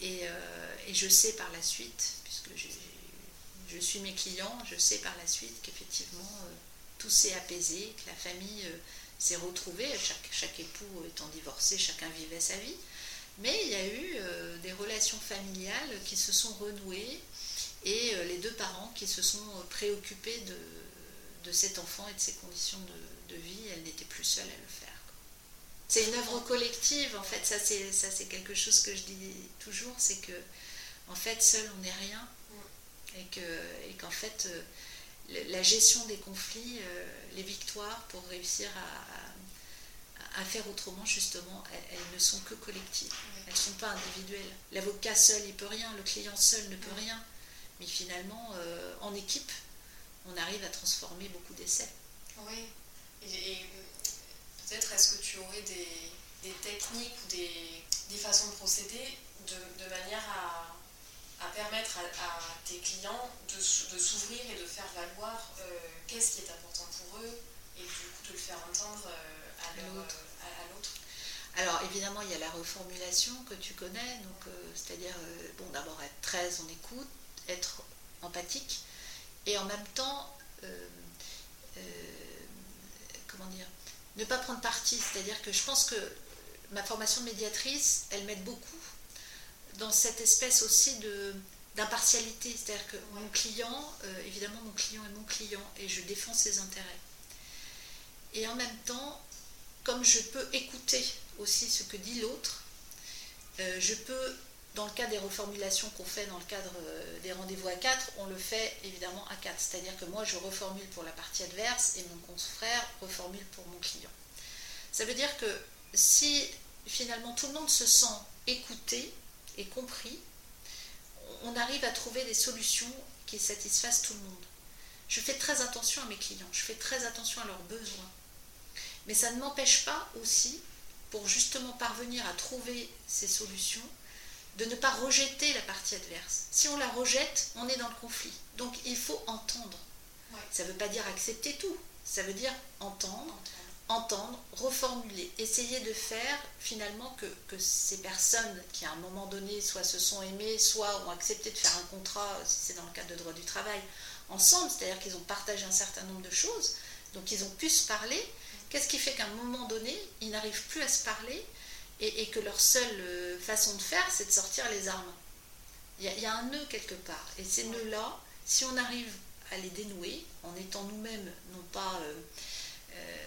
[SPEAKER 3] Et, euh, et, je sais par la suite, puisque je suis mes clients, je sais par la suite qu'effectivement tout s'est apaisé, que la famille s'est retrouvée, chaque, chaque époux étant divorcé, chacun vivait sa vie. Mais il y a eu des relations familiales qui se sont renouées et les deux parents qui se sont préoccupés de, de cet enfant et de ses conditions de, vie, elle n'était plus seule à le faire. C'est une œuvre collective, en fait, ça c'est, ça c'est quelque chose que je dis toujours, c'est que en fait, seul on n'est rien, et, que, et qu'en fait, euh, la gestion des conflits, euh, les victoires pour réussir à, à, faire autrement, justement, elles, ne sont que collectives, elles ne sont pas individuelles. L'avocat seul, il peut rien, le client seul ne peut rien, mais finalement, euh, en équipe, on arrive à transformer beaucoup d'essais.
[SPEAKER 2] Oui, et, peut-être est-ce que tu aurais des, techniques ou des, façons de procéder de, manière à, permettre à, tes clients de, s'ouvrir et de faire valoir euh, qu'est-ce qui est important pour eux et du coup de le faire entendre euh, à l'autre.
[SPEAKER 3] Alors évidemment, il y a la reformulation que tu connais, donc euh, c'est-à-dire bon d'abord être très en écoute, être empathique, et en même temps, euh, euh, comment dire, ne pas prendre parti. C'est-à-dire que je pense que ma formation de médiatrice, elle m'aide beaucoup dans cette espèce aussi de d'impartialité. C'est-à-dire que mon client, euh, évidemment, mon client est mon client et je défends ses intérêts. Et en même temps, comme je peux écouter aussi ce que dit l'autre, je peux dans le cas des reformulations qu'on fait dans le cadre euh, des rendez-vous à 4, on le fait évidemment à 4. C'est-à-dire que moi, je reformule pour la partie adverse et mon confrère reformule pour mon client. Ça veut dire que si finalement tout le monde se sent écouté et compris, on arrive à trouver des solutions qui satisfassent tout le monde. Je fais très attention à mes clients, je fais très attention à leurs besoins. Mais ça ne m'empêche pas aussi, pour justement parvenir à trouver ces solutions, de ne pas rejeter la partie adverse. Si on la rejette, on est dans le conflit. Donc il faut entendre. Ça ne veut pas dire accepter tout, ça veut dire entendre, entendre, reformuler, essayer de faire finalement que, que, ces personnes qui à un moment donné soit se sont aimées, soit ont accepté de faire un contrat, si c'est dans le cadre de droit du travail, ensemble, c'est-à-dire qu'ils ont partagé un certain nombre de choses, donc ils ont pu se parler. Qu'est-ce qui fait qu'à un moment donné, ils n'arrivent plus à se parler et, que leur seule euh, façon de faire, c'est de sortir les armes. Il y, a, un nœud quelque part. Et ces nœuds-là, si on arrive à les dénouer, en étant nous-mêmes, non pas, euh, euh,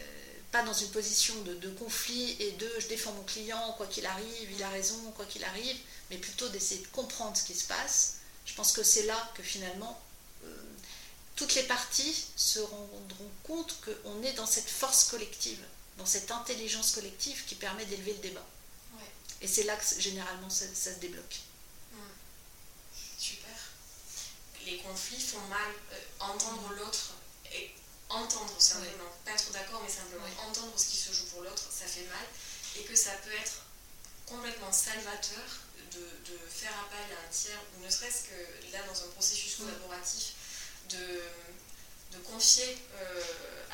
[SPEAKER 3] pas dans une position de, conflit et de je défends mon client, quoi qu'il arrive, il a raison, quoi qu'il arrive, mais plutôt d'essayer de comprendre ce qui se passe, je pense que c'est là que finalement toutes les parties se rendront compte qu'on est dans cette force collective, dans cette intelligence collective qui permet d'élever le débat. Et c'est là que généralement ça, se débloque. Hmm.
[SPEAKER 2] Super. Les conflits font mal. Euh, entendre l'autre et entendre simplement, pas être d'accord, mais simplement entendre ce qui se joue pour l'autre, ça fait mal. Et que ça peut être complètement salvateur de, faire appel à un tiers, ou ne serait-ce que là dans un processus collaboratif, de de confier euh,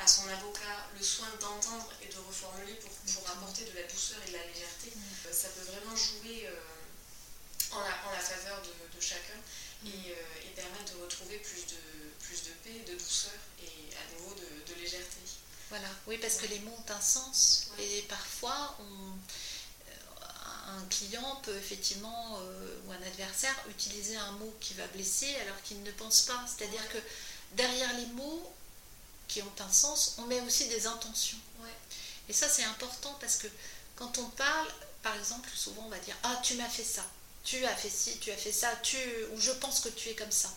[SPEAKER 2] à son avocat le soin d'entendre et de reformuler pour, pour, apporter de la douceur et de la légèreté, mm. euh, ça peut vraiment jouer euh, en, la, faveur de, chacun mm. et, permettre de retrouver plus de, plus de paix, de douceur et à nouveau de, légèreté.
[SPEAKER 3] Voilà, oui, parce que les mots ont un sens et parfois un client peut effectivement, ou un adversaire, utiliser un mot qui va blesser alors qu'il ne pense pas. C'est-à-dire que derrière les mots qui ont un sens, on met aussi des intentions. Et ça, c'est important parce que quand on parle, par exemple, souvent on va dire Ah, tu m'as fait ça, tu as fait ci, tu as fait ça, tu... ou je pense que tu es comme ça.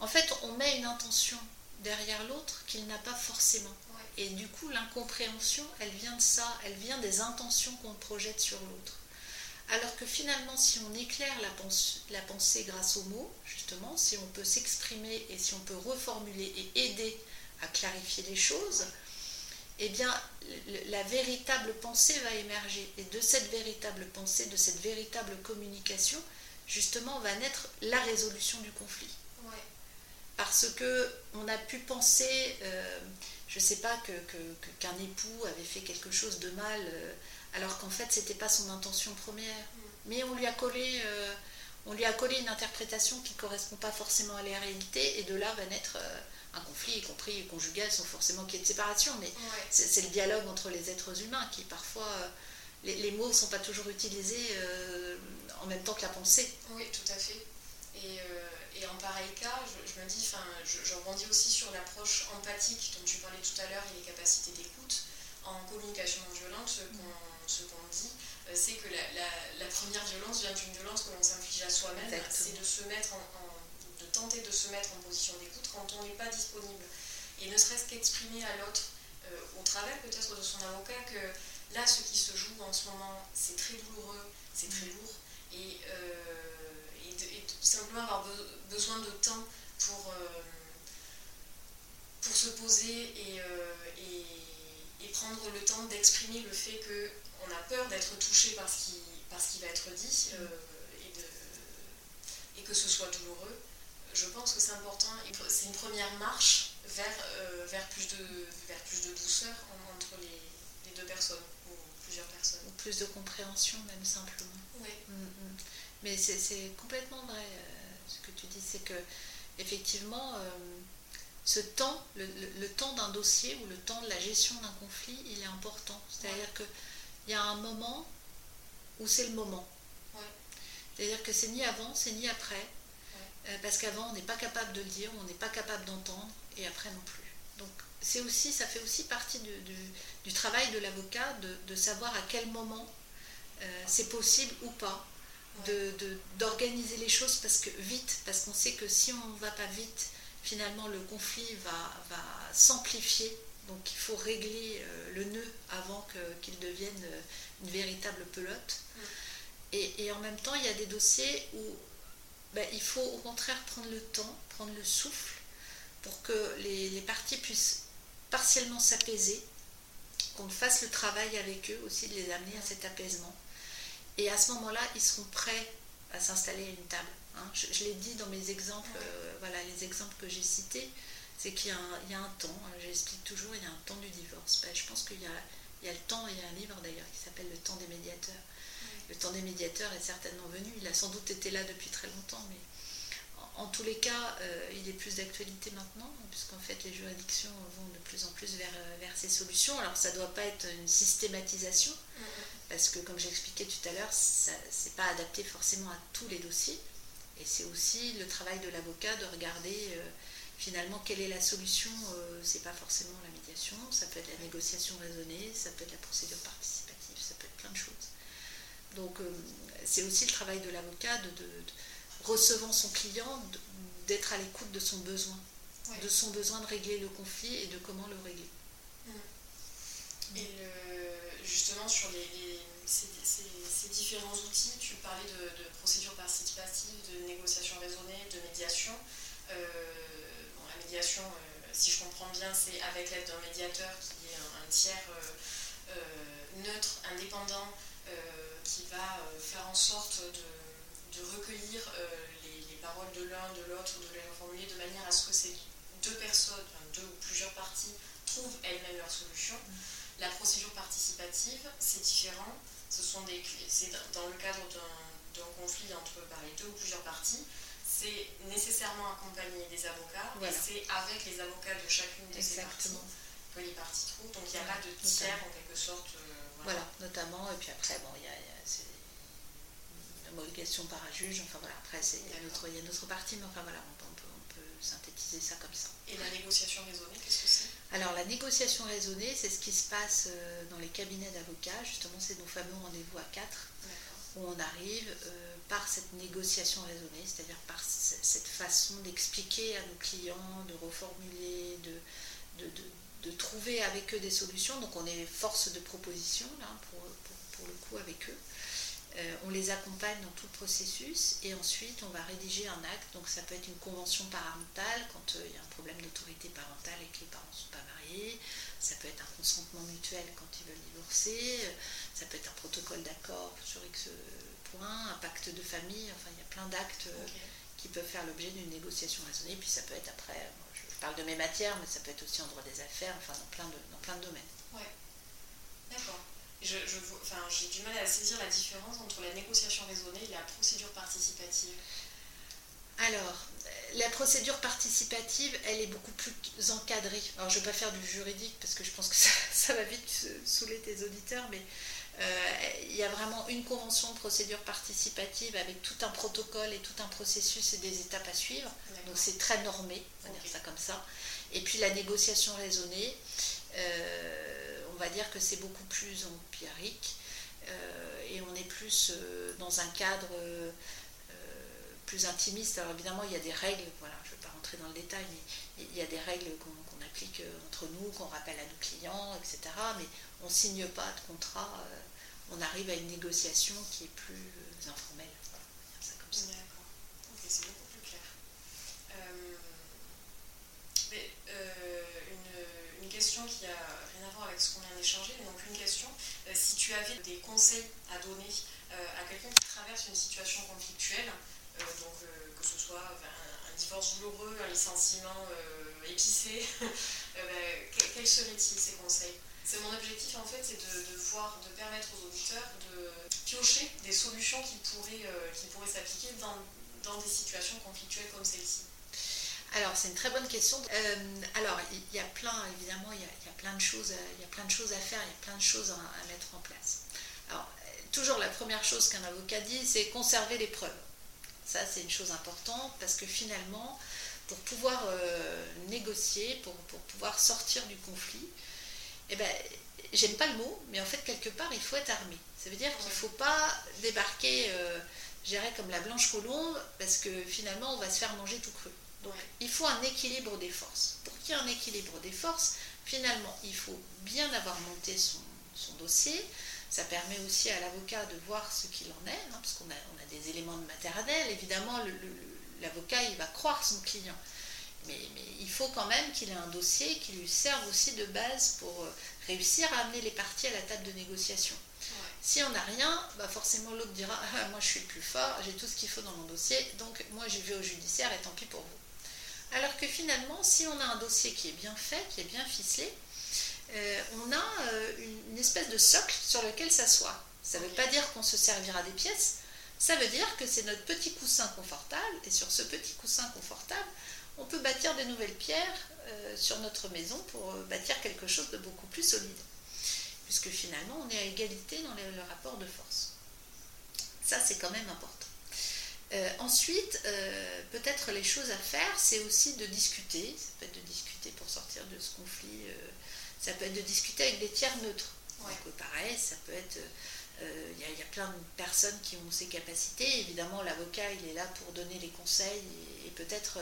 [SPEAKER 3] En fait, on met une intention derrière l'autre qu'il n'a pas forcément. Et du coup, l'incompréhension, elle vient de ça, elle vient des intentions qu'on projette sur l'autre. Alors que finalement, si on éclaire la pensée, grâce aux mots, justement, si on peut s'exprimer et si on peut reformuler et aider à clarifier les choses, eh bien, la véritable pensée va émerger. Et de cette véritable pensée, de cette véritable communication, justement va naître la résolution du conflit. Parce que on a pu penser, euh, je ne sais pas, qu'un que, époux avait fait quelque chose de mal, euh, alors qu'en fait, ce n'était pas son intention première. Mais on lui a collé. Euh, on lui a collé une interprétation qui ne correspond pas forcément à la réalité, et de là va naître un conflit, y compris conjugal, sans forcément qu'il y ait de séparation, mais c'est le dialogue entre les êtres humains qui parfois, les, mots ne sont pas toujours utilisés en même temps que la pensée.
[SPEAKER 2] Oui, tout à fait. Et, et en pareil cas, je, me dis, je, je, rebondis aussi sur l'approche empathique dont tu parlais tout à l'heure et les capacités d'écoute. En communication non violente, ce qu'on dit, euh, c'est que la, première violence vient d'une violence que l'on s'inflige à soi-même, c'est de se mettre en, de tenter de se mettre en position d'écoute quand on n'est pas disponible. Et ne serait-ce qu'exprimer à l'autre, euh, au travers peut-être de son avocat, que là, ce qui se joue en ce moment, c'est très douloureux, c'est très lourd. Et euh, simplement avoir besoin de temps pour, euh, pour se poser et, et, prendre le temps d'exprimer le fait qu'on a peur d'être touché par ce qui, par ce qui va être dit euh, et, de, et, que ce soit douloureux. Je pense que c'est important c'est une première marche vers, vers, plus, de, vers plus de douceur entre les, les, deux personnes ou plusieurs personnes.
[SPEAKER 3] Ou plus de compréhension même simplement.
[SPEAKER 2] Oui. Mm, mm.
[SPEAKER 3] Mais c'est complètement vrai euh, ce que tu dis, c'est que effectivement, euh, ce temps, le, temps d'un dossier ou le temps de la gestion d'un conflit, il est important. C'est-à-dire qu'il y a un moment où c'est le moment. C'est-à-dire que c'est ni avant, c'est ni après. Euh, parce qu'avant, on n'est pas capable de le dire, on n'est pas capable d'entendre, et après non plus. Donc, c'est aussi, ça fait aussi partie du, travail de l'avocat de, savoir à quel moment c'est possible ou pas d'organiser les choses parce que vite, parce qu'on sait que si on ne va pas vite, finalement le conflit va, va s'amplifier. Donc il faut régler euh, le nœud avant qu'il devienne euh, une véritable pelote. Et, et, en même temps, il y a des dossiers où ben, il faut au contraire prendre le temps, prendre le souffle, pour que les, les parties puissent partiellement s'apaiser, qu'on fasse le travail avec eux aussi, de les amener à cet apaisement. Et à ce moment-là, ils seront prêts à s'installer à une table. Hein. Je, l'ai dit dans mes exemples, euh, voilà, les exemples que j'ai cités, c'est qu'il y, a un temps, hein, j'explique toujours, il y a un temps du divorce. Ben, je pense qu'il y, y a, le temps, il y a un livre d'ailleurs qui s'appelle Le temps des médiateurs. Le temps des médiateurs est certainement venu, il a sans doute été là depuis très longtemps, mais en, tous les cas, euh, il est plus d'actualité maintenant, puisqu'en fait les juridictions vont de plus en plus vers, euh, vers ces solutions. Alors ça ne doit pas être une systématisation, parce que comme j'expliquais tout à l'heure, ce n'est pas adapté forcément à tous les dossiers. Et c'est aussi le travail de l'avocat de regarder euh, finalement quelle est la solution. Euh, c'est pas forcément la médiation, ça peut être la négociation raisonnée, ça peut être la procédure participative, ça peut être plein de choses. Donc euh, c'est aussi le travail de l'avocat de, recevant son client, d'être à l'écoute de son besoin, de son besoin de régler le conflit et de comment le régler.
[SPEAKER 2] Mmh. Et justement sur les, ces, différents outils, tu parlais de, procédure participative, de négociation raisonnée, de médiation. Euh, euh, si je comprends bien, c'est avec l'aide d'un médiateur qui est un, tiers euh, neutre, indépendant, qui va faire en sorte de, recueillir les, paroles de l'un, de l'autre, de les reformuler de manière à ce que ces deux personnes, deux ou plusieurs parties, trouvent elles-mêmes leur solution. La procédure participative, c'est différent. Ce sont des, c'est dans le cadre d'un conflit entre les deux ou plusieurs parties. C'est nécessairement accompagné des avocats et c'est avec les avocats de chacune de ces parties que les parties trouvent. Donc il n'y a pas de tiers en quelque sorte.
[SPEAKER 3] Euh, voilà. notamment. Et puis après, bon, il y a, une homologation par un juge. Enfin voilà, après, il y, a notre, il y a notre partie, mais enfin voilà, on, peut, on peut synthétiser ça comme ça.
[SPEAKER 2] Et la négociation raisonnée, qu'est-ce que c'est?
[SPEAKER 3] Alors la négociation raisonnée, c'est ce qui se passe euh, dans les cabinets d'avocats. Justement, c'est nos fameux rendez-vous à quatre, où on arrive euh, par cette négociation raisonnée, c'est-à-dire par cette façon d'expliquer à nos clients, de reformuler, de, trouver avec eux des solutions. Donc on est force de proposition là, pour le coup avec eux. Euh, on les accompagne dans tout le processus et ensuite on va rédiger un acte. Donc ça peut être une convention parentale quand euh, il y a un problème d'autorité parentale et que les parents ne sont pas mariés. Ça peut être un consentement mutuel quand ils veulent divorcer. Ça peut être un protocole d'accord sur X point, un pacte de famille, enfin il y a plein d'actes qui peuvent faire l'objet d'une négociation raisonnée. Puis ça peut être après, je parle de mes matières, mais ça peut être aussi en droit des affaires, enfin dans plein de, dans plein de domaines.
[SPEAKER 2] Ouais, d'accord. Je, enfin, j'ai du mal à saisir la différence entre la négociation raisonnée et la procédure participative.
[SPEAKER 3] Alors, la procédure participative, elle est beaucoup plus encadrée. Alors, je ne vais pas faire du juridique parce que je pense que ça, va vite saouler tes auditeurs, mais euh, il y a vraiment une convention de procédure participative avec tout un protocole et tout un processus et des étapes à suivre. Donc, c'est très normé, on va dire ça comme ça. Et puis, la négociation raisonnée, euh, on va dire que c'est beaucoup plus empirique euh, et on est plus dans un cadre plus intimiste. Alors évidemment, il y a des règles, voilà, je ne vais pas rentrer dans le détail, mais il y a des règles qu'on applique euh, entre nous, qu'on rappelle à nos clients, etc. Mais on ne signe pas de contrat, euh, on arrive à une négociation qui est plus euh, informelle.
[SPEAKER 2] D'accord, ok, c'est beaucoup plus clair. mais, une, une, question qui n'a rien à voir avec ce qu'on vient d'échanger, donc une question, si tu avais des conseils à donner à quelqu'un qui traverse une situation conflictuelle, euh, donc euh, que ce soit un, divorce douloureux, un licenciement euh, épicé, ben, quels seraient-ils ces conseils? C'est mon objectif en fait, c'est de, voir, de permettre aux auditeurs de piocher des solutions qui pourraient, pourraient s'appliquer dans, des situations conflictuelles comme celle-ci.
[SPEAKER 3] Alors c'est une très bonne question. alors il y a plein, évidemment, il y a, plein de choses, à faire, il y a plein de choses à, mettre en place. Alors toujours la première chose qu'un avocat dit, c'est conserver les preuves. Ça, c'est une chose importante parce que finalement, pour pouvoir euh, négocier, pour, pouvoir sortir du conflit, eh ben, j'aime pas le mot, mais en fait, quelque part, il faut être armé. Ça veut dire qu'il ne faut pas débarquer, euh, comme la blanche colombe, parce que finalement, on va se faire manger tout cru. Donc, il faut un équilibre des forces. Pour qu'il y ait un équilibre des forces, finalement, il faut bien avoir monté son dossier, ça permet aussi à l'avocat de voir ce qu'il en est, hein, parce qu'on a, on a, des éléments de maternelle. Évidemment, l'avocat, il va croire son client. Mais, il faut quand même qu'il ait un dossier qui lui serve aussi de base pour euh, réussir à amener les parties à la table de négociation. Si on n'a rien, bah forcément l'autre dira ah, Moi je suis le plus fort, j'ai tout ce qu'il faut dans mon dossier, donc moi j'y vais au judiciaire et tant pis pour vous. Alors que finalement, si on a un dossier qui est bien fait, qui est bien ficelé, euh, on a euh, une, espèce de socle sur lequel s'asseoir. Ça ne veut pas dire qu'on se servira des pièces, ça veut dire que c'est notre petit coussin confortable, et sur ce petit coussin confortable, on peut bâtir de nouvelles pierres euh, sur notre maison pour bâtir quelque chose de beaucoup plus solide. Puisque finalement, on est à égalité dans le rapport de force. Ça, c'est quand même important. ensuite, peut-être les choses à faire, c'est aussi de discuter. Ça peut être de discuter pour sortir de ce conflit ça peut être de discuter avec des tiers neutres. Donc, pareil, ça peut être. Il euh, y, a plein de personnes qui ont ces capacités. Évidemment, l'avocat, il est là pour donner les conseils et, peut-être.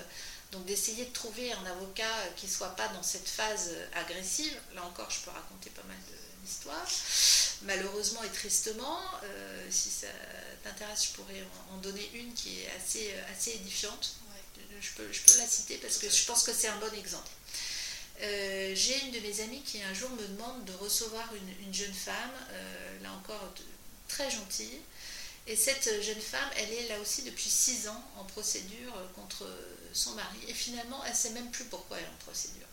[SPEAKER 3] Donc, d'essayer de trouver un avocat qui ne soit pas dans cette phase agressive. Là encore, je peux raconter pas mal d'histoires. Malheureusement et tristement, euh, si ça t'intéresse, je pourrais en, donner une qui est assez, assez édifiante. Je, peux, je peux la citer parce que je pense que c'est un bon exemple. Euh, j'ai une de mes amies qui un jour me demande de recevoir une, jeune femme, euh, là encore très gentille. Et cette jeune femme, elle est là aussi depuis six ans en procédure contre son mari. Et finalement, elle ne sait même plus pourquoi elle est en procédure.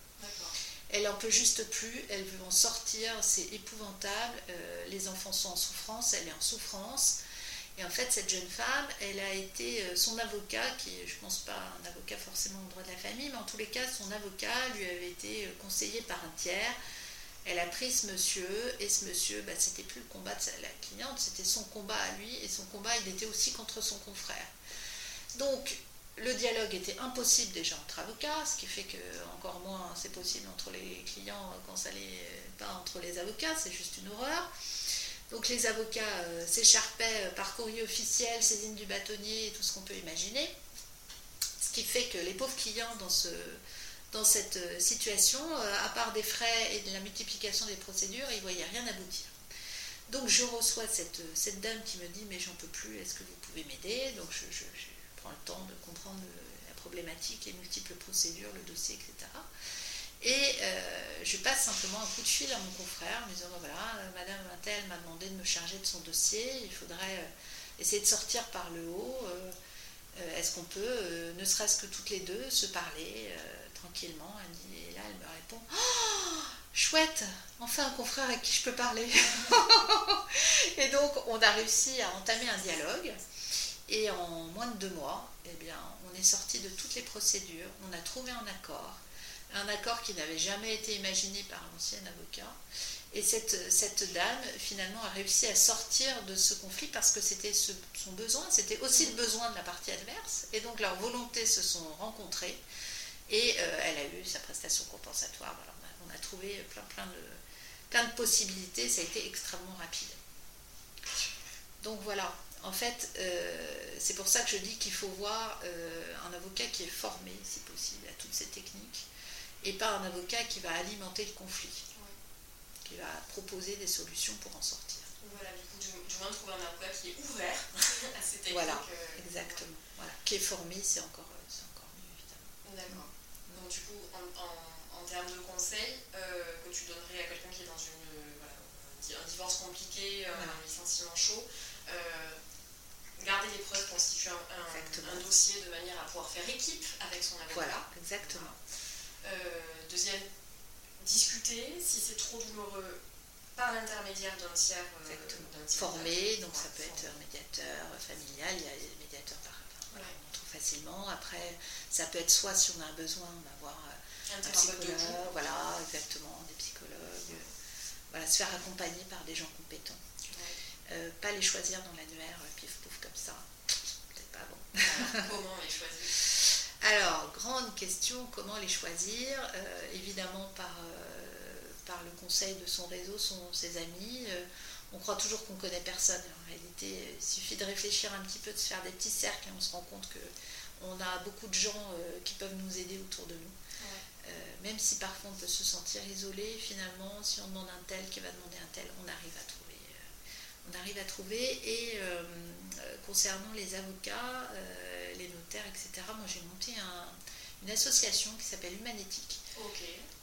[SPEAKER 3] Elle n'en peut juste plus, elle veut en sortir, c'est épouvantable. Euh, les enfants sont en souffrance, elle est en souffrance. Et en fait, cette jeune femme, elle a été euh, son avocat, qui est, je ne pense pas un avocat forcément au droit de la famille, mais en tous les cas, son avocat lui avait été euh, conseillé par un tiers. Elle a pris ce monsieur, et ce monsieur, bah, c'était plus le combat de la cliente, c'était son combat à lui, et son combat, il était aussi contre son confrère. Donc, le dialogue était impossible déjà entre avocats, ce qui fait que encore moins c'est possible entre les clients quand ça n'est pas entre les avocats, c'est juste une horreur. Donc les avocats euh, s'écharpaient euh, par courrier officiel, saisine du bâtonnier tout ce qu'on peut imaginer. Ce qui fait que les pauvres clients dans, ce, dans cette euh, situation, à part des frais et de la multiplication des procédures, ils ne voyaient rien aboutir. Donc je reçois cette, cette dame qui me dit mais j'en peux plus, est-ce que vous pouvez m'aider? Donc le temps de comprendre la problématique, les multiples procédures, le dossier, etc. Et euh, je passe simplement un coup de fil à mon confrère en me disant voilà, euh, Madame Intel m'a demandé de me charger de son dossier, il faudrait essayer de sortir par le haut. Est-ce qu'on peut, ne serait-ce que toutes les deux, se parler tranquillement Et là, elle me répond oh, Chouette, enfin un confrère avec qui je peux parler. et donc, on a réussi à entamer un dialogue. Et en moins de deux mois, eh bien, on est sorti de toutes les procédures, on a trouvé un accord, un accord qui n'avait jamais été imaginé par l'ancien avocat. Et cette, cette, dame, finalement, a réussi à sortir de ce conflit parce que c'était son besoin, c'était aussi le besoin de la partie adverse. Et donc, leurs volontés se sont rencontrées et euh, elle a eu sa prestation compensatoire. on, a, trouvé plein, plein, de, plein de possibilités, ça a été extrêmement rapide. Donc voilà, en fait, euh, c'est pour ça que je dis qu'il faut voir euh, un avocat qui est formé, si possible, à toutes ces techniques, et pas un avocat qui va alimenter le conflit, qui va proposer des solutions pour en sortir.
[SPEAKER 2] Voilà, du coup, du, moins trouver un avocat qui est ouvert à ces techniques.
[SPEAKER 3] Voilà, euh, exactement. Voilà. Qui est formé, c'est encore, encore mieux, évidemment.
[SPEAKER 2] D'accord. Donc, du coup, en, termes de conseils que tu donnerais à quelqu'un qui est dans une, un divorce compliqué, un licenciement chaud, garder les preuves, constituer un, un, dossier de manière à pouvoir faire équipe avec son avocat.
[SPEAKER 3] Voilà, exactement.
[SPEAKER 2] Euh, deuxième, discuter si c'est trop douloureux par l'intermédiaire d'un tiers,
[SPEAKER 3] euh, formé, donc ça peut être un médiateur familial, il y a des médiateurs par, voilà, on trouve facilement. Après, ça peut être soit si on a besoin d'avoir euh, un, psychologue, voilà, exactement, des psychologues, voilà, se faire accompagner par des gens compétents. pas les choisir dans l'annuaire ça, peut-être pas
[SPEAKER 2] bon. comment les choisir
[SPEAKER 3] Alors, grande question, comment les choisir? Euh, Évidemment par, euh, par le conseil de son réseau, son, ses amis. Euh, on croit toujours qu'on connaît personne. En réalité, il suffit de réfléchir un petit peu, de se faire des petits cercles et on se rend compte que on a beaucoup de gens qui peuvent nous aider autour de nous. même si parfois on peut se sentir isolé, finalement, si on demande un tel qui va demander un tel, on arrive à trouver on arrive à trouver. Et euh, concernant les avocats, euh, les notaires, etc., moi j'ai monté une association qui s'appelle Humanétique.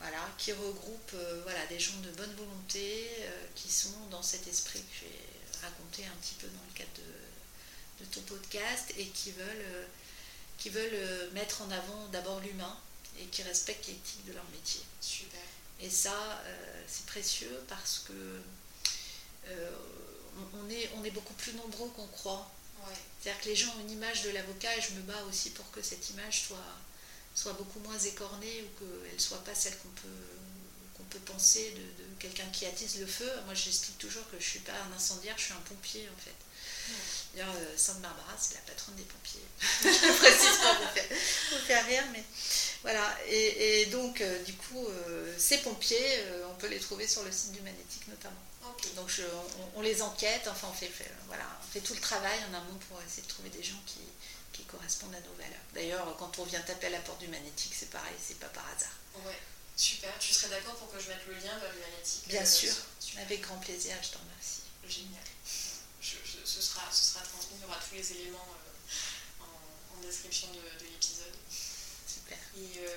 [SPEAKER 3] Voilà, qui regroupe euh, voilà, des gens de bonne volonté qui sont dans cet esprit que j'ai raconté un petit peu dans le cadre de, de ton podcast et qui veulent, qui veulent mettre en avant d'abord l'humain et qui respectent l'éthique de leur métier.
[SPEAKER 2] Super.
[SPEAKER 3] Et ça, c'est précieux parce que on est, on est beaucoup plus nombreux qu'on croit. C'est-à-dire que les gens ont une image de l'avocat et je me bats aussi pour que cette image soit, soit beaucoup moins écornée ou qu'elle ne soit pas celle qu'on peut, qu'on peut penser de, quelqu'un qui attise le feu. Moi j'explique toujours que je ne suis pas un incendiaire, je suis un pompier en fait. D'ailleurs, euh, Sainte Barbara, c'est la patronne des pompiers. je précise pas, vous faire, rire, mais voilà. Et, donc, euh, du coup, euh, ces pompiers, on peut les trouver sur le site du Magnétique notamment. Donc on, les enquête, enfin on fait, voilà, on fait tout le travail en amont pour essayer de trouver des gens qui, correspondent à nos valeurs. D'ailleurs, quand on vient taper à la porte du magnétique, c'est pareil, c'est pas par hasard.
[SPEAKER 2] Ouais, super. Tu serais d'accord pour que je mette le lien vers le magnétique
[SPEAKER 3] Bien euh, sûr, avec grand plaisir, je t'en remercie.
[SPEAKER 2] Génial. ce, sera, ce sera transmis, il y aura tous les éléments euh, en, description de, l'épisode.
[SPEAKER 3] Super.
[SPEAKER 2] Et, euh,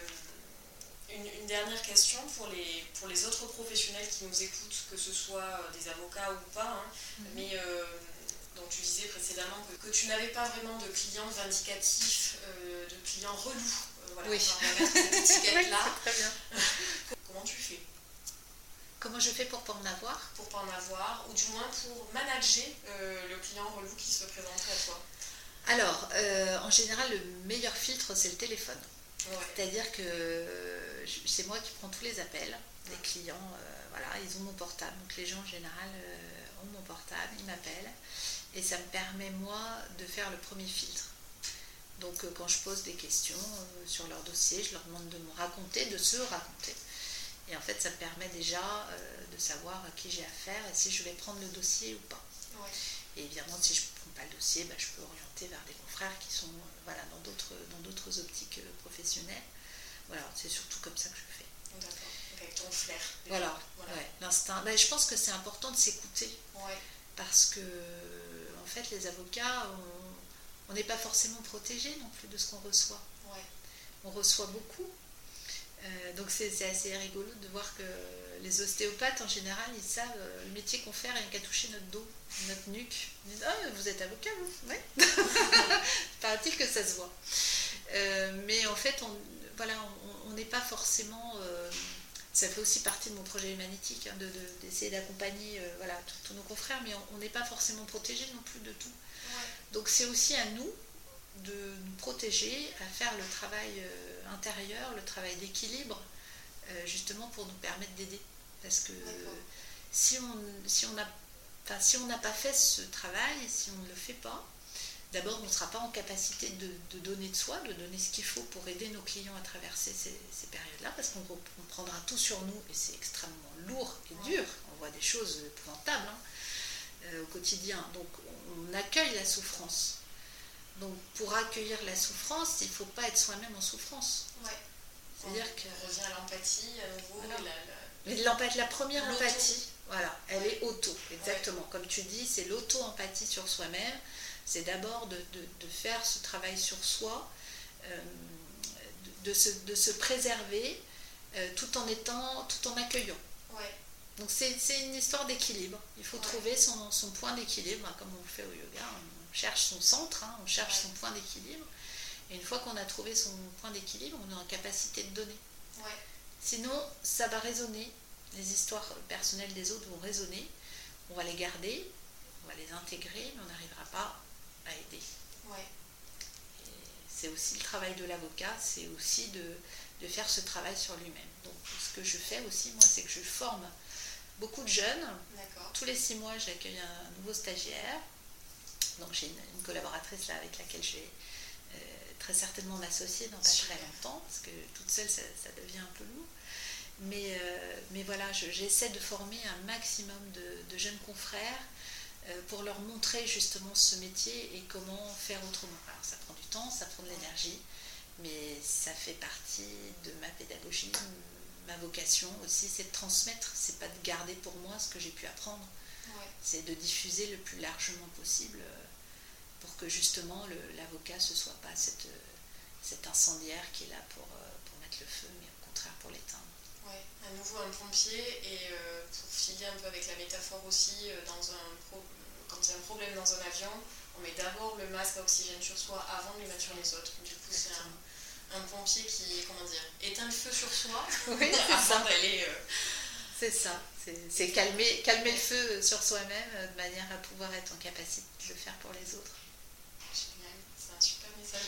[SPEAKER 2] une, dernière question pour les, pour les autres professionnels qui nous écoutent, que ce soit euh, des avocats ou pas, hein. mhm. mais euh, donc tu disais précédemment que, tu n'avais pas vraiment de clients vindicatifs, euh, de clients relous.
[SPEAKER 3] voilà, oui.
[SPEAKER 2] cette étiquette-là.
[SPEAKER 3] très bien.
[SPEAKER 2] Comment tu fais?
[SPEAKER 3] Comment je fais pour pas en avoir?
[SPEAKER 2] Pour pas en avoir, ou du moins pour manager le client relou qui se présente à toi.
[SPEAKER 3] Alors, en général, le meilleur filtre, c'est le téléphone. C'est-à-dire que c'est moi qui prends tous les appels des clients. Euh, voilà, ils ont mon portable. Donc les gens en général euh, ont mon portable, ils m'appellent. Et ça me permet, moi, de faire le premier filtre. Donc euh, quand je pose des questions sur leur dossier, je leur demande de me raconter, de se raconter. Et en fait, ça me permet déjà de savoir à qui j'ai affaire et si je vais prendre le dossier ou pas. Et évidemment, si je ne prends pas le dossier, bah, je peux orienter vers des qui sont voilà, dans d'autres optiques professionnelles. Voilà, c'est surtout comme ça que je fais.
[SPEAKER 2] D'accord, avec ton flair.
[SPEAKER 3] Voilà, l'instinct. Ben, je pense que c'est important de s'écouter. Parce que, en fait, les avocats, on n'est pas forcément protégé non plus de ce qu'on reçoit. On reçoit beaucoup. Euh, donc c'est assez rigolo de voir que les ostéopathes en général ils savent euh, le métier qu'on fait rien qu'à toucher notre dos, notre nuque. Ils disent Ah, vous êtes avocat vous Oui. Paraît-il que ça se voit. mais en fait, on voilà, on n'est pas forcément ça fait aussi partie de mon projet humanétique, hein, d'essayer d'accompagner voilà, tous nos confrères, mais on n'est pas forcément protégé non plus de tout. Donc c'est aussi à nous de nous protéger, à faire le travail euh, intérieur, le travail d'équilibre, euh, justement pour nous permettre d'aider. Parce que si on si on n'a si pas fait ce travail, si on ne le fait pas, d'abord on ne sera pas en capacité de, donner de soi, de donner ce qu'il faut pour aider nos clients à traverser ces, périodes-là, parce qu'on prendra tout sur nous et c'est extrêmement lourd et dur. On voit des choses épouvantables hein, euh, au quotidien. Donc on accueille la souffrance. Donc pour accueillir la souffrance, il ne faut pas être soi-même en souffrance.
[SPEAKER 2] Ouais. C'est-à-dire que. On revient à l'empathie à nouveau.
[SPEAKER 3] La, la... première empathie, voilà, elle est auto, exactement. Comme tu dis, c'est l'auto-empathie sur soi-même. C'est d'abord de, faire ce travail sur soi, euh, de, se, de, se, préserver euh, tout en étant, tout en accueillant.
[SPEAKER 2] Ouais.
[SPEAKER 3] Donc c'est une histoire d'équilibre. Il faut trouver son, son point d'équilibre, comme on le fait au yoga cherche son centre, hein, on cherche son point d'équilibre. Et une fois qu'on a trouvé son point d'équilibre, on est en capacité de donner. Sinon, ça va résonner. Les histoires personnelles des autres vont résonner. On va les garder, on va les intégrer, mais on n'arrivera pas à aider. C'est aussi le travail de l'avocat, c'est aussi de, de, faire ce travail sur lui-même. Donc, ce que je fais aussi, moi, c'est que je forme beaucoup de jeunes. Tous les six mois, j'accueille un nouveau stagiaire donc j'ai une, collaboratrice là avec laquelle je vais très certainement m'associer dans pas très longtemps, parce que toute seule ça, devient un peu lourd. Mais, euh, mais voilà, j'essaie de former un maximum de, jeunes confrères euh, pour leur montrer justement ce métier et comment faire autrement. Alors ça prend du temps, ça prend de l'énergie, mais ça fait partie de ma pédagogie, ma vocation aussi, c'est de transmettre, c'est pas de garder pour moi ce que j'ai pu apprendre, c'est de diffuser le plus largement possible pour que justement l'avocat ce soit pas cette, cet incendiaire qui est là pour, euh, pour mettre le feu, mais au contraire pour l'éteindre.
[SPEAKER 2] Oui, à nouveau un pompier, et euh, pour filer un peu avec la métaphore aussi, euh, dans un quand il y a un problème dans un avion, on met d'abord le masque à oxygène sur soi avant de le mettre sur les autres. Du coup, c'est un, pompier qui, comment dire, éteint le feu sur soi
[SPEAKER 3] oui, avant d'aller. C'est ça, c'est calmer, calmer le feu sur soi-même de manière à pouvoir être en capacité de le faire pour les autres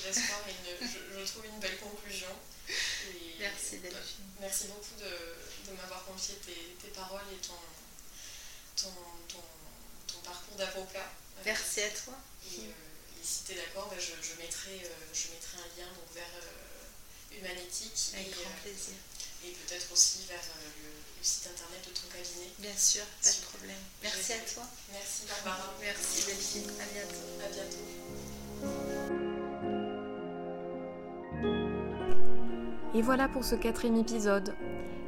[SPEAKER 2] d'espoir et je, trouve une belle conclusion.
[SPEAKER 3] merci Delphine.
[SPEAKER 2] Merci beaucoup de, m'avoir confié tes, paroles et ton, ton, ton, parcours d'avocat.
[SPEAKER 3] Merci à toi.
[SPEAKER 2] Et, euh, si tu es d'accord, je, mettrai, euh, je mettrai un lien donc, vers euh, Humanétique.
[SPEAKER 3] Avec grand plaisir.
[SPEAKER 2] Et peut-être aussi vers le, site internet de ton cabinet.
[SPEAKER 3] Bien sûr, pas de problème. Merci à toi.
[SPEAKER 2] Merci Barbara.
[SPEAKER 3] Merci Delphine. À bientôt.
[SPEAKER 2] À bientôt.
[SPEAKER 1] Et voilà pour ce quatrième épisode.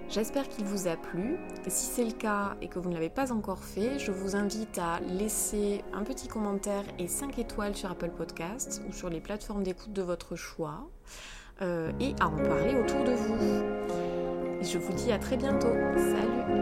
[SPEAKER 1] J'espère qu'il vous a plu. Si c'est le cas et que vous ne l'avez pas encore fait, je vous invite à laisser un petit commentaire et 5 étoiles sur Apple Podcasts ou sur les plateformes d'écoute de votre choix euh, et à en parler autour de vous. Et je vous dis à très bientôt. Salut